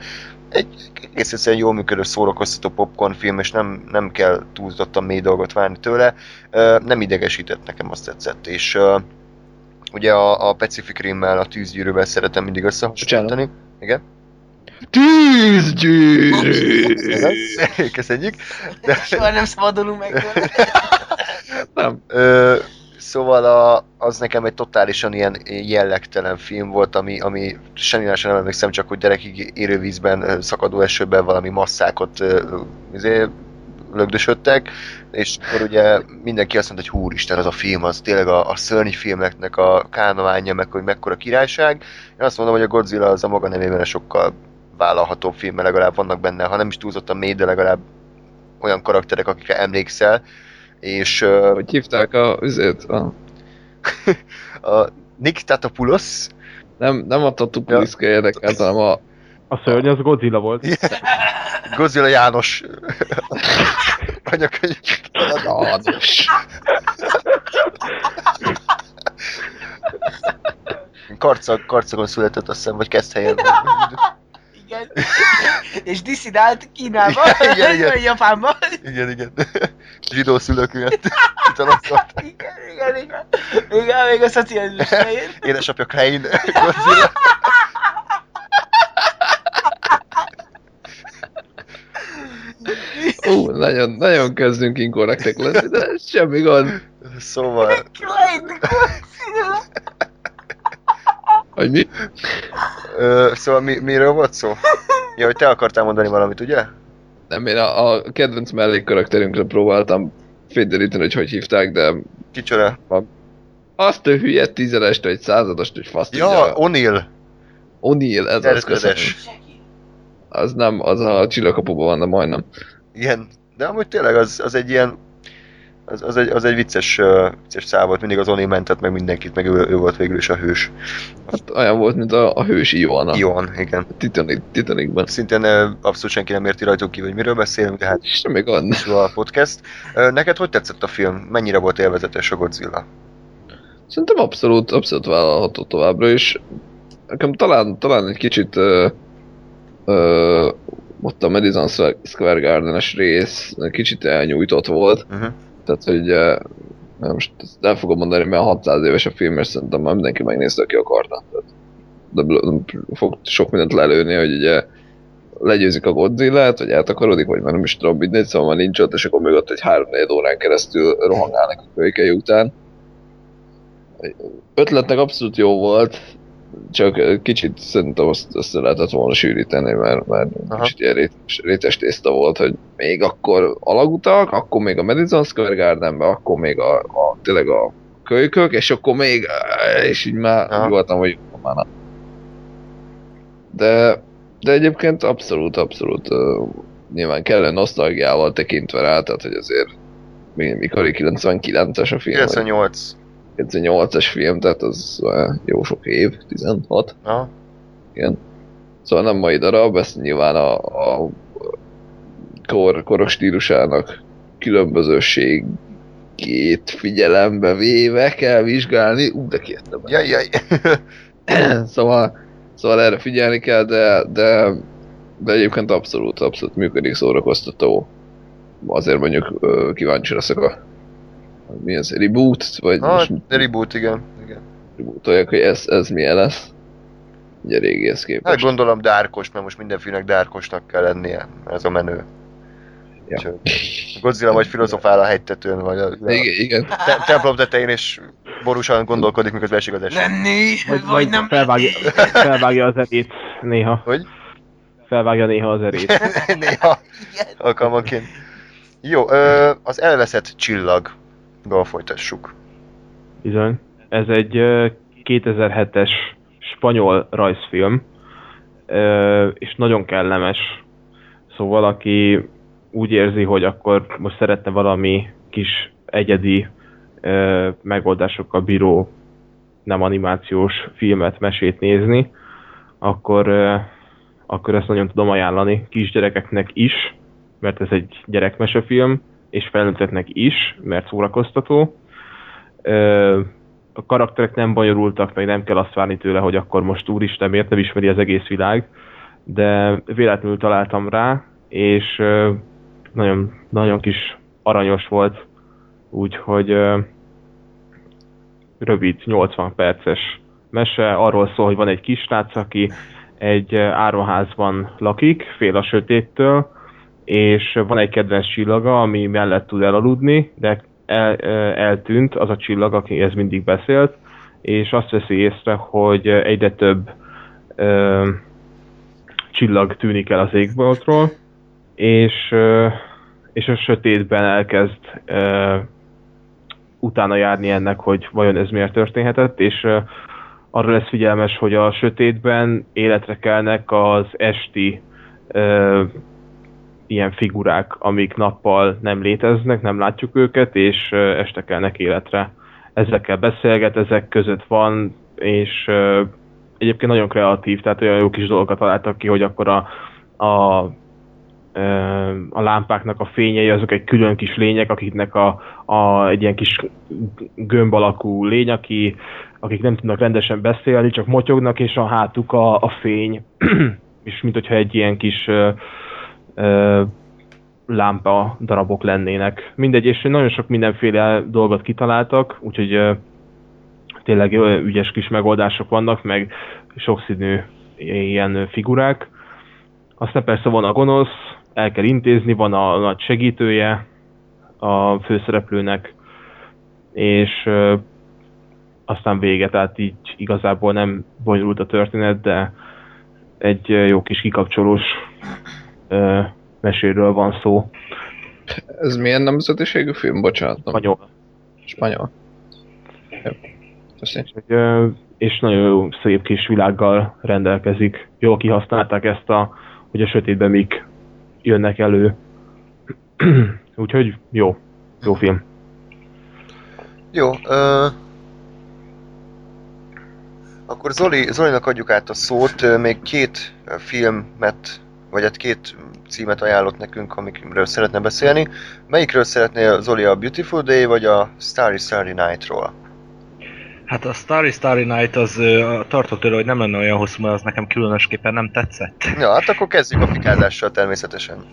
egy egész egyszerűen jól működő szórakoztató popcorn film, és nem, nem kell túlzottan mély dolgot várni tőle. Nem idegesített nekem, azt tetszett, és ugye a, a Pacific Rim-mel, a tűzgyűrűvel szeretem mindig összehasonlítani. Igen? Tűzgyűrű! Köszönjük. De, Soha nem szabadulunk meg. Nem. Ö, szóval a, az nekem egy totálisan ilyen jellegtelen film volt, ami, ami semmi másra nem emlékszem, csak hogy gyerekig élővízben, ö, szakadó esőben valami masszákot izé, lögdösödtek, és akkor ugye mindenki azt mondta, hogy húristen, az a film, az tényleg a, a szörny filmeknek a kánonánja, meg hogy mekkora királyság. Én azt mondom, hogy a Godzilla az a maga nevében a sokkal vállalhatóbb film, legalább vannak benne, ha nem is túlzottan mély, de legalább olyan karakterek, akikre emlékszel, és Hogy hívták a, üzét, a, a Nick Tatopoulos, nem, nem a Tatupuliszka érdekelt, hanem a, A szörny az Godzilla volt. Godzilla János anyakönyv. János. Karcag, karcagon született, azt hiszem, vagy Keszthelyen. Igen. És diszidált Kínába, Igen, igen. Japánba. Igen, igen. Zsidó szülők miatt kitalasztották. Igen, igen, igen. Igen, még a szocializmus helyén. Édesapja Klein, Godzilla. Ú, nagyon, nagyon kezdünk inkorrektek lenni, de semmi gond. Szóval, Klein Godzilla. Hogy mi? ö, szóval mi, miről volt szó? Ja, hogy te akartál mondani valamit, ugye? Nem, én a, a kedvenc mellékkarakterünkre próbáltam fényderíteni, hogy hogy hívták, de Kicsoda? azt a hülye tízedest, vagy századost, hogy fasz Ja. O'Neill. O'Neill, ez az köszönöm. Az nem, az a csillagkapuban van, de majdnem. Igen, de amúgy tényleg az, az egy ilyen az, az, egy, az egy vicces, uh, vicces szál volt, mindig az Oni mentett meg mindenkit, meg ő, ő volt végül is a hős. Hát olyan volt, mint a, a hősi Joanna. Ion, igen. Titanic, Titanicban. Szintén uh, abszolút senki nem érti rajtuk ki, hogy miről beszélünk, de hát Semmi gond. A podcast. Neked hogy tetszett a film? Mennyire volt élvezetes a Godzilla? Szerintem abszolút, abszolút vállalható továbbra is. Nekem talán, talán egy kicsit ö, ö, ott a Madison Square Garden-es rész kicsit elnyújtott volt. Uh-huh. Tehát, hogy ö, most ezt el fogom mondani, mert 600 éves a film, és szerintem már mindenki megnézte, aki akarna. Tehát, de fog sok mindent lelőni, hogy ugye legyőzik a godzilla vagy eltakarodik, vagy már nem is tudom, mindegy, szóval már nincs ott, és akkor még ott egy 3 órán keresztül rohangálnak a kölykei után ötletnek abszolút jó volt, csak kicsit szerintem azt, azt lehetett volna sűríteni, mert, mert Aha. kicsit ilyen rétes, rétes tészta volt, hogy még akkor alagutak, akkor még a Madison Square Gardenben, akkor még a, a tényleg a kölykök, és akkor még, és így már Aha. voltam, hogy már nem. De, de egyébként abszolút, abszolút uh, nyilván kellene nosztalgiával tekintve rá, tehát hogy azért mi- mikor 99-es a film, vagy 98. 2008-as film, tehát az uh, jó sok év, 16, Aha. igen. Szóval nem mai darab, ezt nyilván a, a kor, koros stílusának különbözőségét figyelembe véve kell vizsgálni. Ú, de kiettem. Jaj, jaj. szóval, szóval erre figyelni kell, de, de, de egyébként abszolút, abszolút működik szórakoztató. Azért mondjuk kíváncsi leszek a mi az, reboot? Vagy Ah, most reboot, igen. igen. rebootolják, hogy ez, ez milyen lesz. Ugye régihez Hát képest. gondolom dárkos, mert most minden filmnek dárkosnak kell lennie. Ez a menő. Ja. Úgyhogy Godzilla vagy filozofál a hegytetőn, vagy a, a igen, igen. te- templom tetején, és borúsan gondolkodik, miközben esik az eső. Lenni, Vagy, vagy, nem felvágja, felvágja az erét néha. Hogy? Felvágja néha az erét. Néha alkalmanként. Jó, ö, az elveszett csillaggal folytassuk. Bizony. Ez egy ö, 2007-es spanyol rajzfilm, és nagyon kellemes. Szóval aki úgy érzi, hogy akkor most szeretne valami kis egyedi megoldásokkal bíró nem animációs filmet, mesét nézni, akkor, akkor ezt nagyon tudom ajánlani kisgyerekeknek is, mert ez egy gyerekmesefilm, és felnőtteknek is, mert szórakoztató. A karakterek nem bonyolultak, meg nem kell azt várni tőle, hogy akkor most úristen, miért nem ismeri az egész világ, de véletlenül találtam rá, és nagyon, nagyon kis aranyos volt, úgyhogy rövid, 80 perces mese, arról szól, hogy van egy kisrác, aki egy áruházban lakik, fél a sötéttől, és van egy kedvenc csillaga, ami mellett tud elaludni, de el, eltűnt az a csillag, aki ez mindig beszélt, és azt veszi észre, hogy egyre több ö, csillag tűnik el az égboltról, és, ö, és a sötétben elkezd ö, utána járni ennek, hogy vajon ez miért történhetett, és ö, arra lesz figyelmes, hogy a sötétben életre kelnek az esti ö, ilyen figurák, amik nappal nem léteznek, nem látjuk őket, és este kelnek életre. Ezekkel beszélget, ezek között van, és egyébként nagyon kreatív, tehát olyan jó kis dolgokat találtak ki, hogy akkor a, a a lámpáknak a fényei, azok egy külön kis lények, akiknek a, a, egy ilyen kis gömb alakú lény, aki, akik nem tudnak rendesen beszélni, csak motyognak, és a hátuk a, a fény, és mint hogyha egy ilyen kis lámpa darabok lennének. Mindegy, és nagyon sok mindenféle dolgot kitaláltak, úgyhogy tényleg ö, ügyes kis megoldások vannak, meg sokszínű ilyen figurák. Aztán persze van a gonosz, el kell intézni, van a nagy segítője a főszereplőnek, és aztán vége, tehát így igazából nem bonyolult a történet, de egy jó kis kikapcsolós ö, meséről van szó. Ez milyen nemzetiségű film? Bocsánat. Spanyol. Spanyol. Köszi. Úgyhogy, ö, és nagyon jó, szép kis világgal rendelkezik. Jól kihasználták ezt a, hogy a sötétben mik jönnek elő. Úgyhogy jó, jó film. Jó, ö... akkor Zoli, Zolinak adjuk át a szót, még két filmet, vagy hát két címet ajánlott nekünk, amikről szeretne beszélni. Melyikről szeretné Zoli a Beautiful Day, vagy a Starry Starry Night-ról? Hát a Starry Starry Night az ö, tartok tőle, hogy nem lenne olyan hosszú, mert az nekem különösképpen nem tetszett. Ja, hát akkor kezdjük a fikázással természetesen.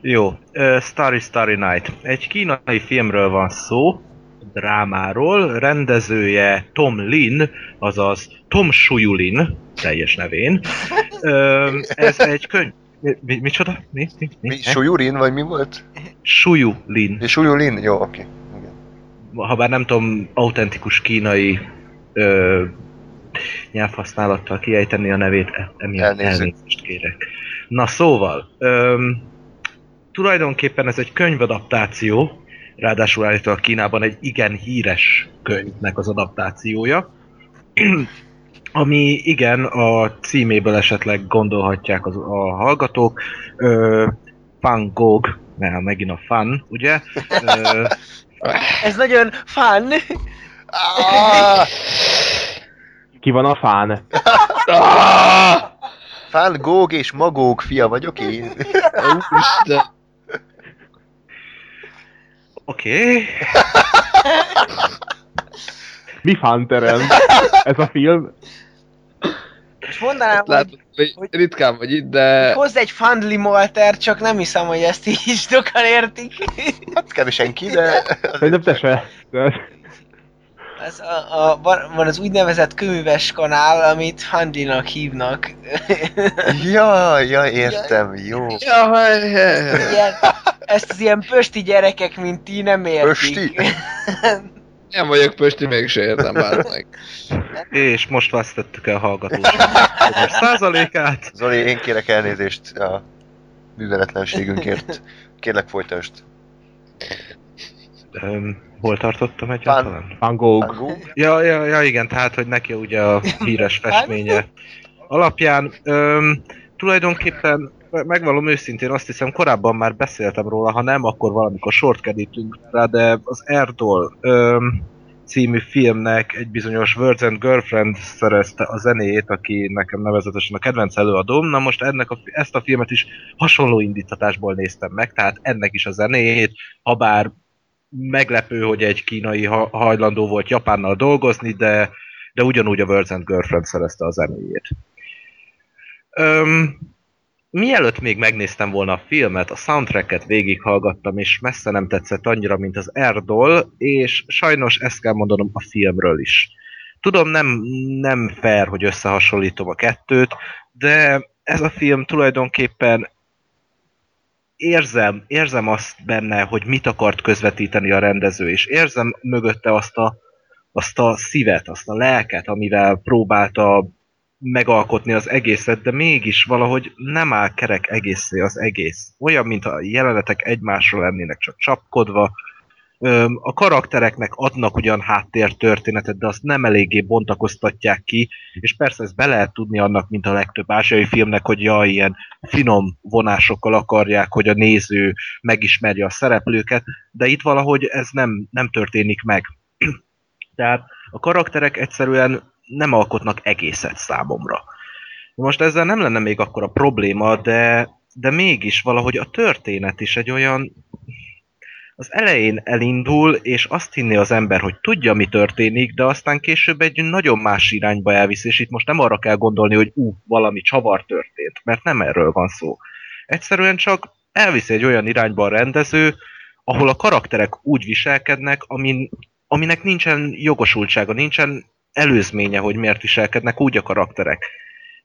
Jó, uh, Starry Starry Night. Egy kínai filmről van szó, drámáról, rendezője Tom Lin, azaz Tom Suyulin, teljes nevén. Ö, ez egy könyv... Mi, mi, micsoda? Mi? Mi? mi? Mi, Suyurin, vagy mi volt? Suyulin. Mi Suyulin? Jó, oké. Igen. Ha bár nem tudom autentikus kínai ö, nyelvhasználattal kiejteni a nevét, e- emiatt Elnézést. elnézést kérek. Na szóval, öm, tulajdonképpen ez egy könyvadaptáció, ráadásul állítólag Kínában egy igen híres könyvnek az adaptációja, ami igen, a címéből esetleg gondolhatják az, a hallgatók, ö, Van Gogh, mert megint a fan, ugye? Ö, Ez nagyon. Ah! Ki van a fán? Fán Góg és Magóg fia vagyok én. Úristen. Oké, okay. Mi fánterem? Ez a film? És mondanám, hogy Látod, hogy hogy- ritkán vagy itt, de hozz egy Fundly Molter, csak nem hiszem, hogy ezt így sokan értik. Hát kb. senki, de... Szerintem te se. De- Az a, a, van, van az úgynevezett könyves kanál, amit Fundly-nak hívnak. Ja, ja, értem, jó. Ja, hely. Ilyen, ezt az ilyen pösti gyerekek, mint ti nem értik. Pösti? Nem vagyok pösti, mégse értem már meg. és most vesztettük el hallgatóságnak százalékát. Zoli, én kérek elnézést a műveletlenségünkért. Kérlek folytasd. Öm, hol tartottam egyáltalán? Van Gogh. Ja, ja, ja, igen, tehát, hogy neki ugye a híres festménye alapján. Öm, tulajdonképpen me- megvallom őszintén, azt hiszem korábban már beszéltem róla, ha nem, akkor valamikor sort kerítünk rá, de az Erdol öm, című filmnek egy bizonyos Words and Girlfriend szerezte a zenéjét, aki nekem nevezetesen a kedvenc előadóm. Na most ennek a, ezt a filmet is hasonló indítatásból néztem meg, tehát ennek is a zenéjét, ha bár meglepő, hogy egy kínai ha- hajlandó volt Japánnal dolgozni, de, de ugyanúgy a Words and Girlfriend szerezte a zenéjét. Öm, mielőtt még megnéztem volna a filmet, a soundtracket végighallgattam, és messze nem tetszett annyira, mint az Erdol, és sajnos ezt kell mondanom a filmről is. Tudom, nem, nem fair, hogy összehasonlítom a kettőt, de ez a film tulajdonképpen érzem, érzem azt benne, hogy mit akart közvetíteni a rendező, és érzem mögötte azt a, azt a szívet, azt a lelket, amivel próbálta megalkotni az egészet, de mégis valahogy nem áll kerek egészé az egész. Olyan, mint a jelenetek egymásra lennének csak csapkodva. A karaktereknek adnak ugyan háttértörténetet, de azt nem eléggé bontakoztatják ki, és persze ezt be lehet tudni annak, mint a legtöbb ázsiai filmnek, hogy jaj, ilyen finom vonásokkal akarják, hogy a néző megismerje a szereplőket, de itt valahogy ez nem, nem történik meg. Tehát a karakterek egyszerűen nem alkotnak egészet számomra. Most ezzel nem lenne még akkor a probléma, de, de mégis valahogy a történet is egy olyan... Az elején elindul, és azt hinné az ember, hogy tudja, mi történik, de aztán később egy nagyon más irányba elvisz, és itt most nem arra kell gondolni, hogy ú, valami csavar történt, mert nem erről van szó. Egyszerűen csak elvisz egy olyan irányba a rendező, ahol a karakterek úgy viselkednek, amin, aminek nincsen jogosultsága, nincsen előzménye, hogy miért viselkednek úgy a karakterek.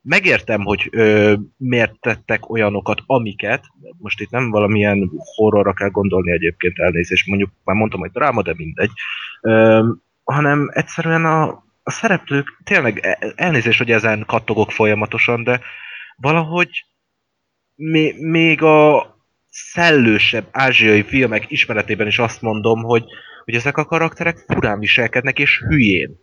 Megértem, hogy ö, miért tettek olyanokat, amiket, most itt nem valamilyen horrorra kell gondolni egyébként elnézést, mondjuk már mondtam, hogy dráma, de mindegy, ö, hanem egyszerűen a, a szereplők, tényleg e- elnézést, hogy ezen kattogok folyamatosan, de valahogy még, még a szellősebb ázsiai filmek ismeretében is azt mondom, hogy, hogy ezek a karakterek furán viselkednek és hülyén.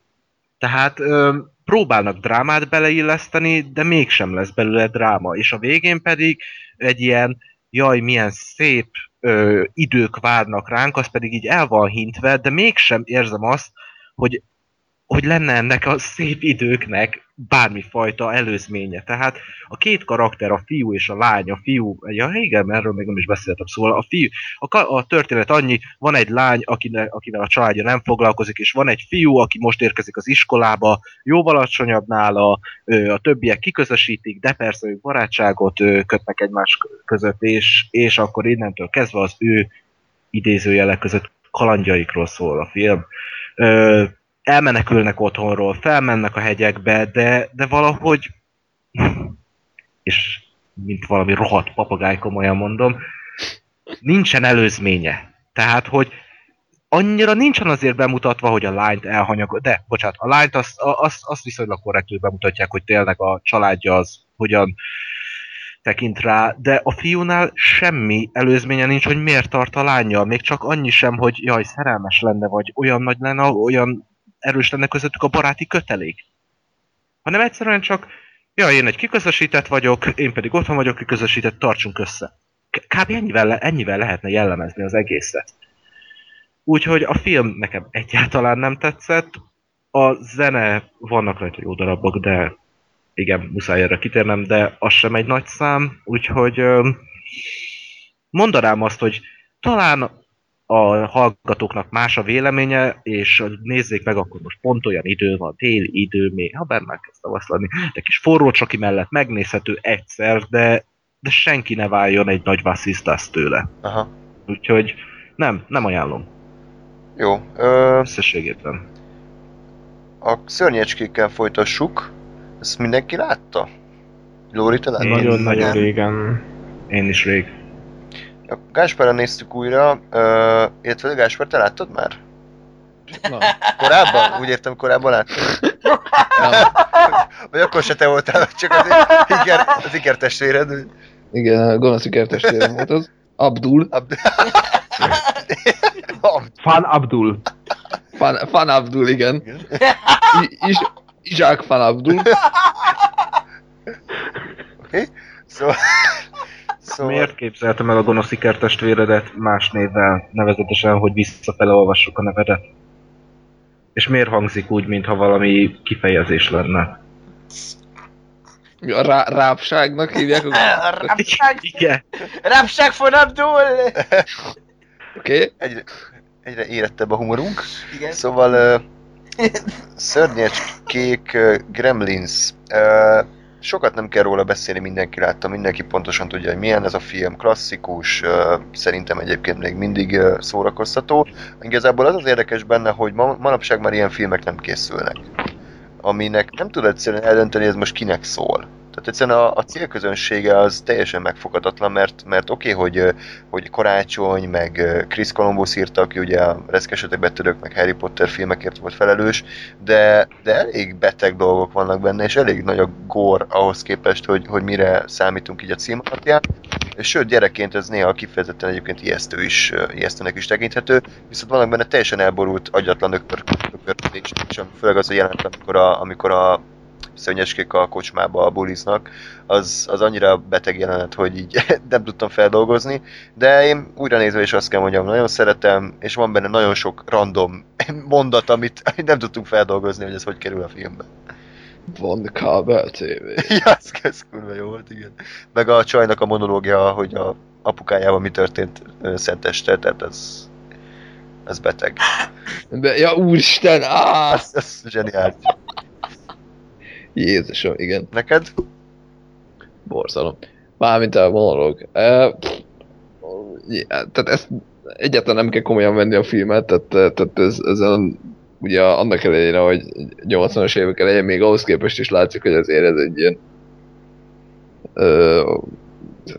Tehát ö, próbálnak drámát beleilleszteni, de mégsem lesz belőle dráma. És a végén pedig egy ilyen, jaj, milyen szép ö, idők várnak ránk, az pedig így el van hintve, de mégsem érzem azt, hogy, hogy lenne ennek a szép időknek bármifajta előzménye. Tehát a két karakter, a fiú és a lány, a fiú, ja igen, erről még nem is beszéltem, szóval a fiú, a, a történet annyi, van egy lány, akinek, akivel a családja nem foglalkozik, és van egy fiú, aki most érkezik az iskolába, jóval alacsonyabb nála, a többiek kiközösítik, de persze ők barátságot kötnek egymás között, és, és akkor innentől kezdve az ő idézőjelek között kalandjaikról szól a film. Ö, elmenekülnek otthonról, felmennek a hegyekbe, de, de valahogy, és mint valami rohadt papagáj, komolyan mondom, nincsen előzménye. Tehát, hogy annyira nincsen azért bemutatva, hogy a lányt elhanyagol, de, bocsánat, a lányt azt, azt, azt viszonylag korrektül bemutatják, hogy tényleg a családja az hogyan tekint rá, de a fiúnál semmi előzménye nincs, hogy miért tart a lányjal, még csak annyi sem, hogy jaj, szerelmes lenne, vagy olyan nagy lenne, olyan erős lenne közöttük a baráti kötelék. Hanem egyszerűen csak, jaj, én egy kiközösített vagyok, én pedig otthon vagyok kiközösített, tartsunk össze. Kb. ennyivel, le, ennyivel lehetne jellemezni az egészet. Úgyhogy a film nekem egyáltalán nem tetszett. A zene, vannak rajta jó darabok, de igen, muszáj erre kitérnem, de az sem egy nagy szám, úgyhogy mondanám azt, hogy talán a hallgatóknak más a véleménye, és nézzék meg, akkor most pont olyan idő van, téli idő, még, ha benne már kezd tavasz lenni, de kis forró csoki mellett megnézhető egyszer, de, de senki ne váljon egy nagy vasszisztász tőle. Aha. Úgyhogy nem, nem ajánlom Jó. Ö, összességében. a szörnyecskékkel folytassuk. Ezt mindenki látta? Lóri, te láttad? Nagyon-nagyon igen. régen. Én is rég. A Gáspárra néztük újra, ö, illetve Gáspár, te láttad már? Na, Korábban? Úgy értem, korábban láttad? nem. Vagy akkor se te voltál, csak az, iker, az ikertestvéred. Igen, a gonosz ikertestvérem volt az. Abdul. Abd- Fan Abdul. Fan, Fan Abdul, igen. I, is, Izsák Fan Abdul. Oké? Szóval Szóval- Miért képzeltem el a gonosz ikertestvéredet más névvel, nevezetesen, hogy visszafele olvassuk a nevedet? És miért hangzik úgy, mintha valami kifejezés lenne? A rá, rápságnak hívják? Oké? Rapság, Igen. rapság von Abdul! Okay? Egyre, egyre érettebb a humorunk. Igen. Szóval uh, szörnyes kék uh, Gremlins. Uh, sokat nem kell róla beszélni, mindenki látta, mindenki pontosan tudja, hogy milyen ez a film, klasszikus, szerintem egyébként még mindig szórakoztató. Igazából az az érdekes benne, hogy ma, manapság már ilyen filmek nem készülnek. Aminek nem tudod egyszerűen eldönteni, ez most kinek szól. Tehát egyszerűen a, a célközönsége az teljesen megfoghatatlan, mert, mert oké, okay, hogy, hogy Karácsony, meg Chris Columbus írta, aki ugye a Reszkesetek betörők, meg Harry Potter filmekért volt felelős, de, de elég beteg dolgok vannak benne, és elég nagy a gór ahhoz képest, hogy, hogy mire számítunk így a cím alapján. Sőt, gyerekként ez néha kifejezetten egyébként ijesztő is, ijesztőnek is tekinthető, viszont vannak benne teljesen elborult, agyatlan ökör, ökörködés, és főleg az a jelent, amikor a, amikor a szörnyeskék a kocsmába buliznak, az, az annyira beteg jelenet, hogy így nem tudtam feldolgozni, de én újra nézve is azt kell mondjam, nagyon szeretem, és van benne nagyon sok random mondat, amit nem tudtunk feldolgozni, hogy ez hogy kerül a filmbe. Van kábel TV. ja, ez, ez kurva jó volt, igen. Meg a csajnak a monológia, hogy a apukájával mi történt szenteste, tehát ez, ez beteg. De, ja úristen, áh! Ez, ez zseniális. Jézusom, igen. Neked? Borzalom. Mármint a monológ. E, pff, ja, tehát ezt egyáltalán nem kell komolyan venni a filmet, tehát, tehát ez, ezen ugye annak ellenére, hogy 80-as évek elején még ahhoz képest is látszik, hogy azért ez egy ilyen ö,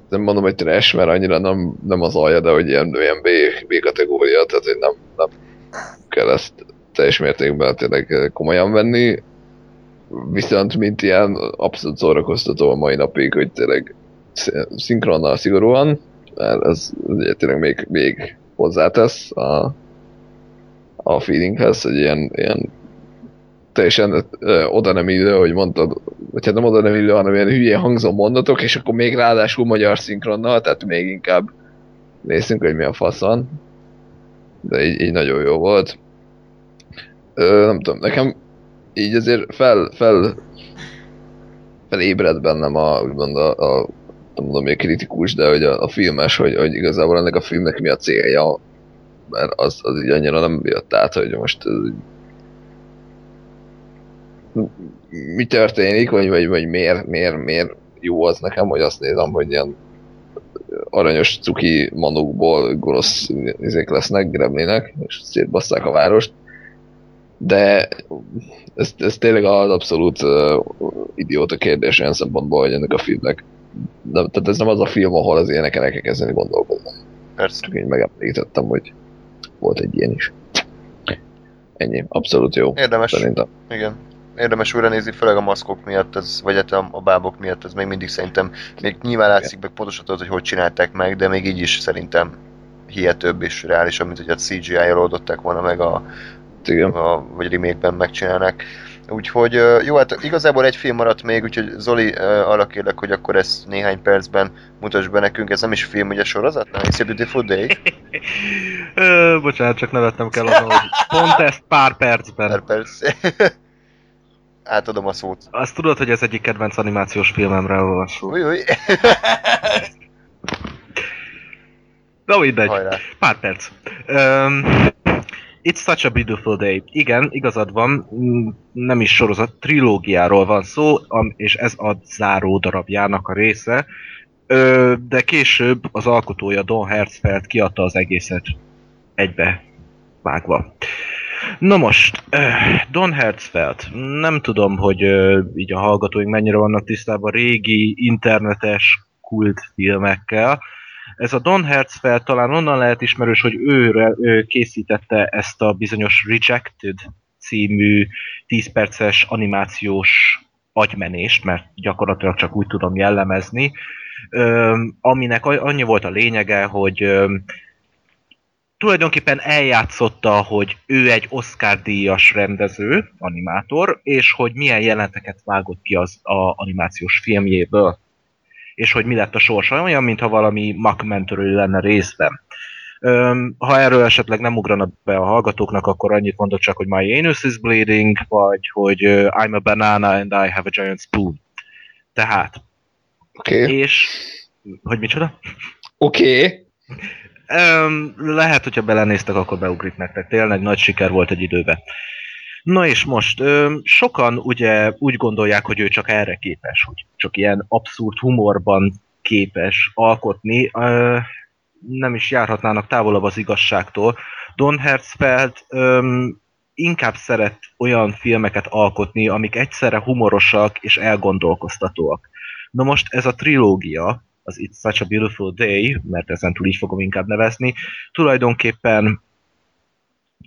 nem mondom, hogy trash, mert annyira nem, nem az alja, de hogy ilyen, ilyen B, B kategória, tehát hogy nem, nem kell ezt teljes mértékben tényleg komolyan venni. Viszont mint ilyen abszolút szórakoztató a mai napig, hogy tényleg sz- szinkronnal szigorúan, mert ez ugye tényleg még, még hozzátesz a, a feelinghez, hogy ilyen, ilyen teljesen ö, oda nem illő, hogy mondtad, vagy hát nem oda nem illő, hanem ilyen hülye hangzó mondatok, és akkor még ráadásul magyar szinkronnal, tehát még inkább nézzünk, hogy mi a fasz van. De így, így nagyon jó volt. Ö, nem tudom, nekem így azért fel, fel felébred bennem a, úgymond a, a nem mondom, hogy kritikus, de hogy a, a filmes, hogy, hogy igazából ennek a filmnek mi a célja, mert az, az így annyira nem jött át, hogy most ez mi történik, vagy, vagy, vagy miért, miért, miért jó az nekem, hogy azt nézem, hogy ilyen aranyos cuki manukból gonosz izék lesznek, gremlinek, és szétbasszák a várost. De ez, ez tényleg az abszolút uh, idióta kérdés olyan szempontból, hogy ennek a filmnek de, tehát ez nem az a film, ahol az ilyeneken el kell kezdeni gondolkodni. Persze. Csak én megemlítettem, hogy volt egy ilyen is. Ennyi, abszolút jó. Érdemes. Szerintem. Igen. Érdemes újra nézni, főleg a maszkok miatt, ez, vagy hát a, a bábok miatt, ez még mindig szerintem, még nyilván látszik meg pontosan tudod, hogy hogy csinálták meg, de még így is szerintem hihetőbb és reálisabb, mint hogy a CGI-jal oldották volna meg a, A vagy remake-ben megcsinálnák. Úgyhogy jó, hát igazából egy film maradt még, úgyhogy Zoli arra kérlek, hogy akkor ezt néhány percben mutass be nekünk, ez nem is film, ugye sorozat, nem? It's a Beautiful Day, Ö, bocsánat, csak nevetnem kell azon, hogy pont ezt pár percben. per perc. Átadom a szót. Azt tudod, hogy ez egyik kedvenc animációs filmemről van szó. Új, új, Na mindegy. hajrá. Pár perc. Um, It's such a beautiful day. Igen, igazad van, mm, nem is sorozat, trilógiáról van szó, és ez a záró darabjának a része. De később az alkotója Don Hertzfeld kiadta az egészet egybe vágva. Na most, Don Hertzfeld, nem tudom, hogy így a hallgatóink mennyire vannak tisztában régi internetes kultfilmekkel, ez a Don Hertzfeld talán onnan lehet ismerős, hogy ő, ő készítette ezt a bizonyos Rejected című 10 perces animációs agymenést, mert gyakorlatilag csak úgy tudom jellemezni, aminek annyi volt a lényege, hogy tulajdonképpen eljátszotta, hogy ő egy Oscar-díjas rendező, animátor, és hogy milyen jeleneteket vágott ki az a animációs filmjéből. És hogy mi lett a sorsa. Olyan, mintha valami mockumentary lenne részben. Ha erről esetleg nem ugrana be a hallgatóknak, akkor annyit mondott csak, hogy My anus is bleeding, vagy hogy I'm a banana and I have a giant spoon. Tehát, Oké. Okay. és... Hogy micsoda? Oké. Okay. Lehet, hogyha belenéztek, akkor beugrik nektek. Tényleg nagy siker volt egy időben. Na és most, sokan ugye úgy gondolják, hogy ő csak erre képes, hogy csak ilyen abszurd humorban képes alkotni. Nem is járhatnának távolabb az igazságtól. Don Hertzfeld öm, inkább szeret olyan filmeket alkotni, amik egyszerre humorosak és elgondolkoztatóak. Na most ez a trilógia, az It's Such a Beautiful Day, mert ezen túl így fogom inkább nevezni, tulajdonképpen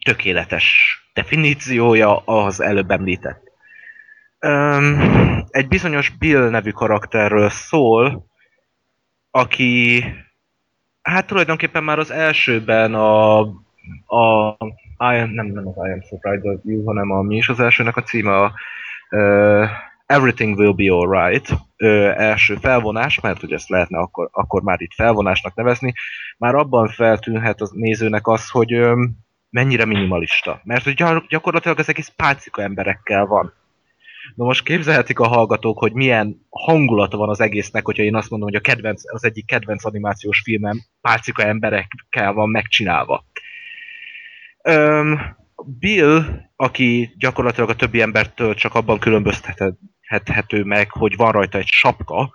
tökéletes definíciója az előbb említett. Um, egy bizonyos Bill nevű karakterről szól, aki hát tulajdonképpen már az elsőben a, a I am, nem, nem az I am so proud of you, hanem a mi is az elsőnek a címe a uh, Everything Will Be Alright ö, első felvonás, mert hogy ezt lehetne akkor, akkor már itt felvonásnak nevezni, már abban feltűnhet az nézőnek az, hogy ö, mennyire minimalista. Mert hogy gyakorlatilag az egész pálcika emberekkel van. Na most képzelhetik a hallgatók, hogy milyen hangulata van az egésznek, hogyha én azt mondom, hogy a kedvenc, az egyik kedvenc animációs filmem pálcika emberekkel van megcsinálva. Öm, Bill, aki gyakorlatilag a többi embertől csak abban különböztethető meg, hogy van rajta egy sapka,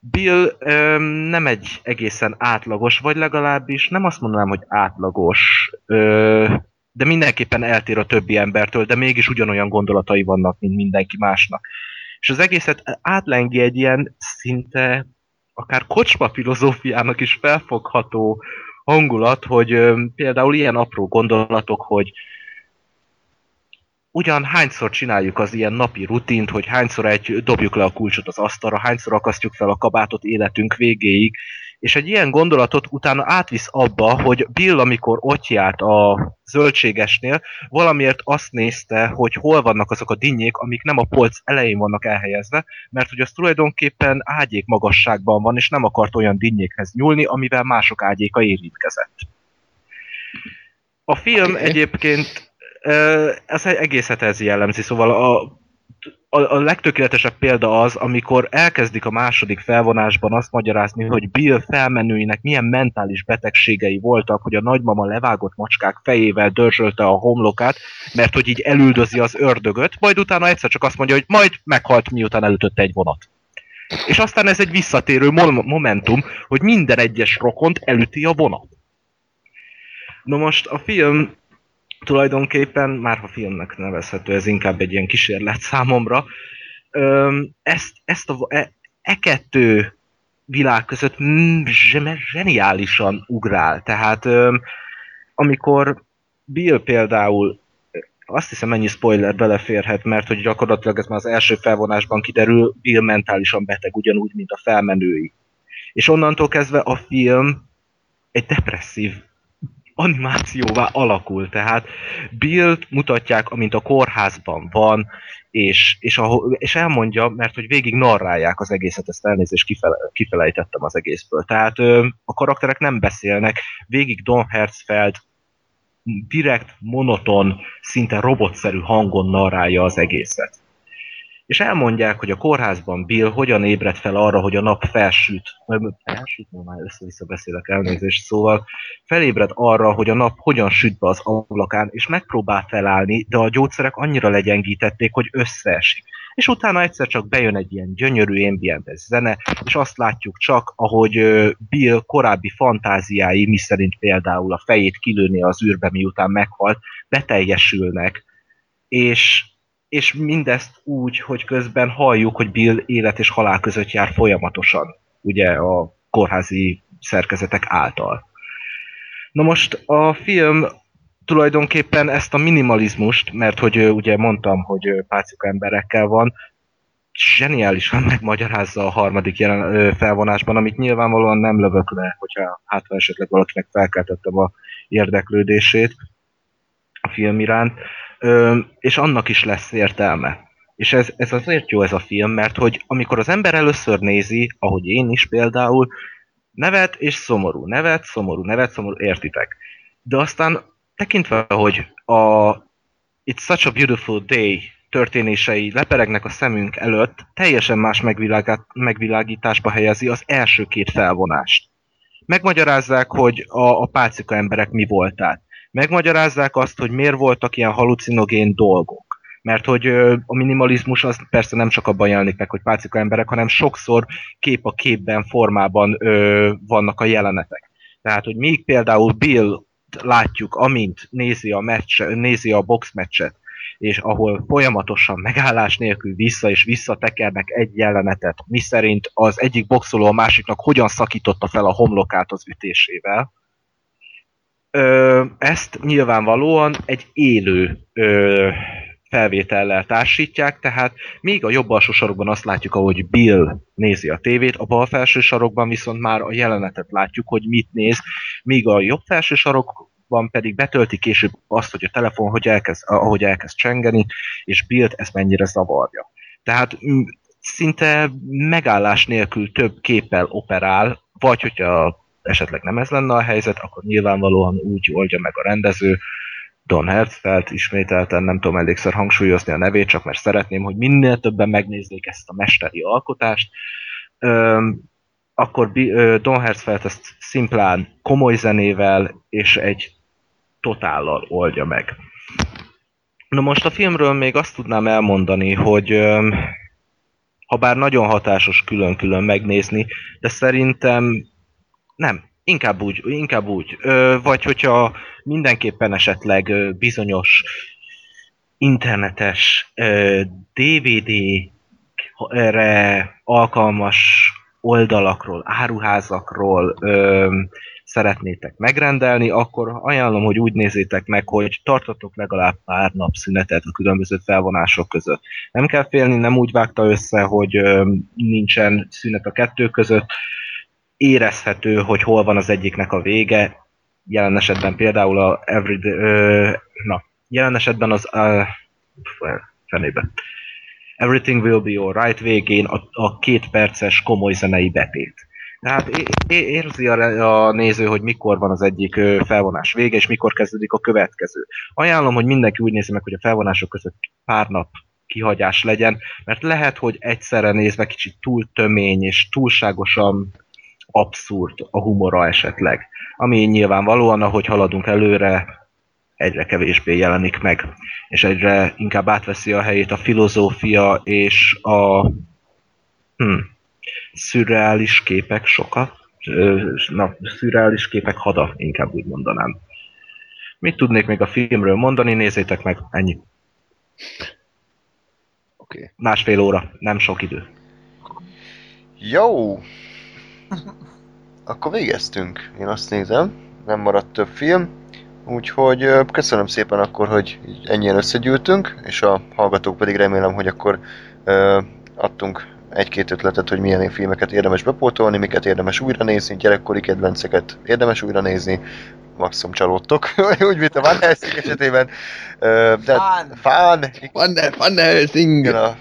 Bill öm, nem egy egészen átlagos, vagy legalábbis nem azt mondanám, hogy átlagos, ö, de mindenképpen eltér a többi embertől, de mégis ugyanolyan gondolatai vannak, mint mindenki másnak. És az egészet átlengi egy ilyen szinte akár kocsma filozófiának is felfogható hangulat, hogy ö, például ilyen apró gondolatok, hogy ugyan hányszor csináljuk az ilyen napi rutint, hogy hányszor egy dobjuk le a kulcsot az asztalra, hányszor akasztjuk fel a kabátot életünk végéig, és egy ilyen gondolatot utána átvisz abba, hogy Bill, amikor ott járt a zöldségesnél, valamiért azt nézte, hogy hol vannak azok a dinnyék, amik nem a polc elején vannak elhelyezve, mert hogy az tulajdonképpen ágyék magasságban van, és nem akart olyan dinnyékhez nyúlni, amivel mások ágyéka érintkezett. A film okay. egyébként ez egészet ez jellemzi, szóval a, a, a legtökéletesebb példa az, amikor elkezdik a második felvonásban azt magyarázni, hogy Bill felmenőinek milyen mentális betegségei voltak, hogy a nagymama levágott macskák fejével dörzsölte a homlokát, mert hogy így elüldözi az ördögöt, majd utána egyszer csak azt mondja, hogy majd meghalt, miután elütötte egy vonat. És aztán ez egy visszatérő momentum, hogy minden egyes rokont elüti a vonat. Na most a film tulajdonképpen, már ha filmnek nevezhető, ez inkább egy ilyen kísérlet számomra, ezt, ezt a, e, e kettő világ között zseniálisan ugrál. Tehát amikor Bill például azt hiszem mennyi spoiler beleférhet, mert hogy gyakorlatilag ez már az első felvonásban kiderül, Bill mentálisan beteg ugyanúgy, mint a felmenői. És onnantól kezdve a film egy depresszív animációvá alakul. Tehát bill mutatják, amint a kórházban van, és, és, a, és elmondja, mert hogy végig narrálják az egészet, ezt elnézést kifele, kifelejtettem az egészből. Tehát ö, a karakterek nem beszélnek, végig Don Hertzfeld direkt, monoton, szinte robotszerű hangon narrálja az egészet és elmondják, hogy a kórházban Bill hogyan ébred fel arra, hogy a nap felsüt, felsüt, már össze-vissza beszélek elnézést, szóval felébred arra, hogy a nap hogyan süt be az ablakán, és megpróbál felállni, de a gyógyszerek annyira legyengítették, hogy összeesik. És utána egyszer csak bejön egy ilyen gyönyörű ambientes zene, és azt látjuk csak, ahogy Bill korábbi fantáziái, miszerint például a fejét kilőni az űrbe, miután meghalt, beteljesülnek, és és mindezt úgy, hogy közben halljuk, hogy Bill élet és halál között jár folyamatosan, ugye a kórházi szerkezetek által. Na most a film tulajdonképpen ezt a minimalizmust, mert hogy ugye mondtam, hogy pácika emberekkel van, zseniálisan megmagyarázza a harmadik jelen, felvonásban, amit nyilvánvalóan nem lövök le, hogyha hát esetleg valakinek felkeltettem a érdeklődését a film iránt, és annak is lesz értelme. És ez, ez azért jó ez a film, mert hogy amikor az ember először nézi, ahogy én is például, nevet és szomorú, nevet, szomorú, nevet, szomorú, értitek. De aztán tekintve, hogy a It's Such a Beautiful Day történései leperegnek a szemünk előtt, teljesen más megvilágításba helyezi az első két felvonást. Megmagyarázzák, hogy a, a pálcika emberek mi voltál. Megmagyarázzák azt, hogy miért voltak ilyen halucinogén dolgok. Mert hogy a minimalizmus az persze nem csak abban jelenik meg, hogy pálcika emberek, hanem sokszor kép a képben, formában ö, vannak a jelenetek. Tehát, hogy még például Bill látjuk, amint nézi a, meccs, nézi a boxmeccset, és ahol folyamatosan megállás nélkül vissza és vissza tekernek egy jelenetet, miszerint az egyik boxoló a másiknak hogyan szakította fel a homlokát az ütésével. Ö, ezt nyilvánvalóan egy élő ö, felvétellel társítják, tehát még a jobb alsó sarokban azt látjuk, ahogy Bill nézi a tévét, a bal felső sarokban viszont már a jelenetet látjuk, hogy mit néz, míg a jobb felső sarokban pedig betölti később azt, hogy a telefon hogy elkezd, ahogy elkezd csengeni, és Billt ez mennyire zavarja. Tehát szinte megállás nélkül több képpel operál, vagy hogyha esetleg nem ez lenne a helyzet, akkor nyilvánvalóan úgy oldja meg a rendező, Don Hertzfeld, ismételten nem tudom elégszer hangsúlyozni a nevét, csak mert szeretném, hogy minél többen megnézzék ezt a mesteri alkotást. Öm, akkor Don Hertzfeld ezt szimplán komoly zenével és egy totállal oldja meg. Na most a filmről még azt tudnám elmondani, hogy ha bár nagyon hatásos külön-külön megnézni, de szerintem nem, inkább úgy, inkább úgy. Ö, vagy hogyha mindenképpen esetleg ö, bizonyos internetes ö, DVD-re alkalmas oldalakról, áruházakról ö, szeretnétek megrendelni, akkor ajánlom, hogy úgy nézzétek meg, hogy tartatok legalább pár nap szünetet a különböző felvonások között. Nem kell félni, nem úgy vágta össze, hogy ö, nincsen szünet a kettő között, érezhető, hogy hol van az egyiknek a vége, jelen esetben például a Everyday, ö, na, jelen esetben az uh, fenébe. Everything Will Be Alright végén a, a két perces komoly zenei betét. Tehát é- érzi a, a néző, hogy mikor van az egyik ö, felvonás vége, és mikor kezdődik a következő. Ajánlom, hogy mindenki úgy nézi meg, hogy a felvonások között pár nap kihagyás legyen, mert lehet, hogy egyszerre nézve kicsit túl tömény és túlságosan abszurd a humora esetleg. Ami nyilvánvalóan, ahogy haladunk előre, egyre kevésbé jelenik meg, és egyre inkább átveszi a helyét a filozófia és a hm, szürreális képek soka. Na, szürreális képek hada, inkább úgy mondanám. Mit tudnék még a filmről mondani? Nézzétek meg, ennyi. Oké. Másfél óra, nem sok idő. Jó! Akkor végeztünk, én azt nézem. Nem maradt több film. Úgyhogy köszönöm szépen akkor, hogy ennyien összegyűltünk, és a hallgatók pedig remélem, hogy akkor ö, adtunk egy-két ötletet, hogy milyen filmeket érdemes bepótolni, miket érdemes újra nézni, gyerekkori kedvenceket érdemes újra nézni, maximum csalódtok, úgy, mint a Van Helsing esetében. Ö, de Fán. Fán, Van van Helsing! igen, a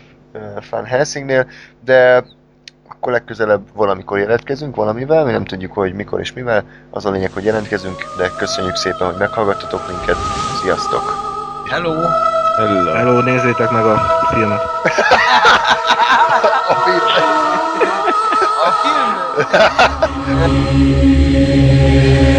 Van Helsingnél, de akkor legközelebb valamikor jelentkezünk valamivel, mi nem tudjuk, hogy mikor és mivel. Az a lényeg, hogy jelentkezünk, de köszönjük szépen, hogy meghallgattatok minket. Sziasztok! Hello! Hello. Hello, nézzétek meg a filmet. A film- A film...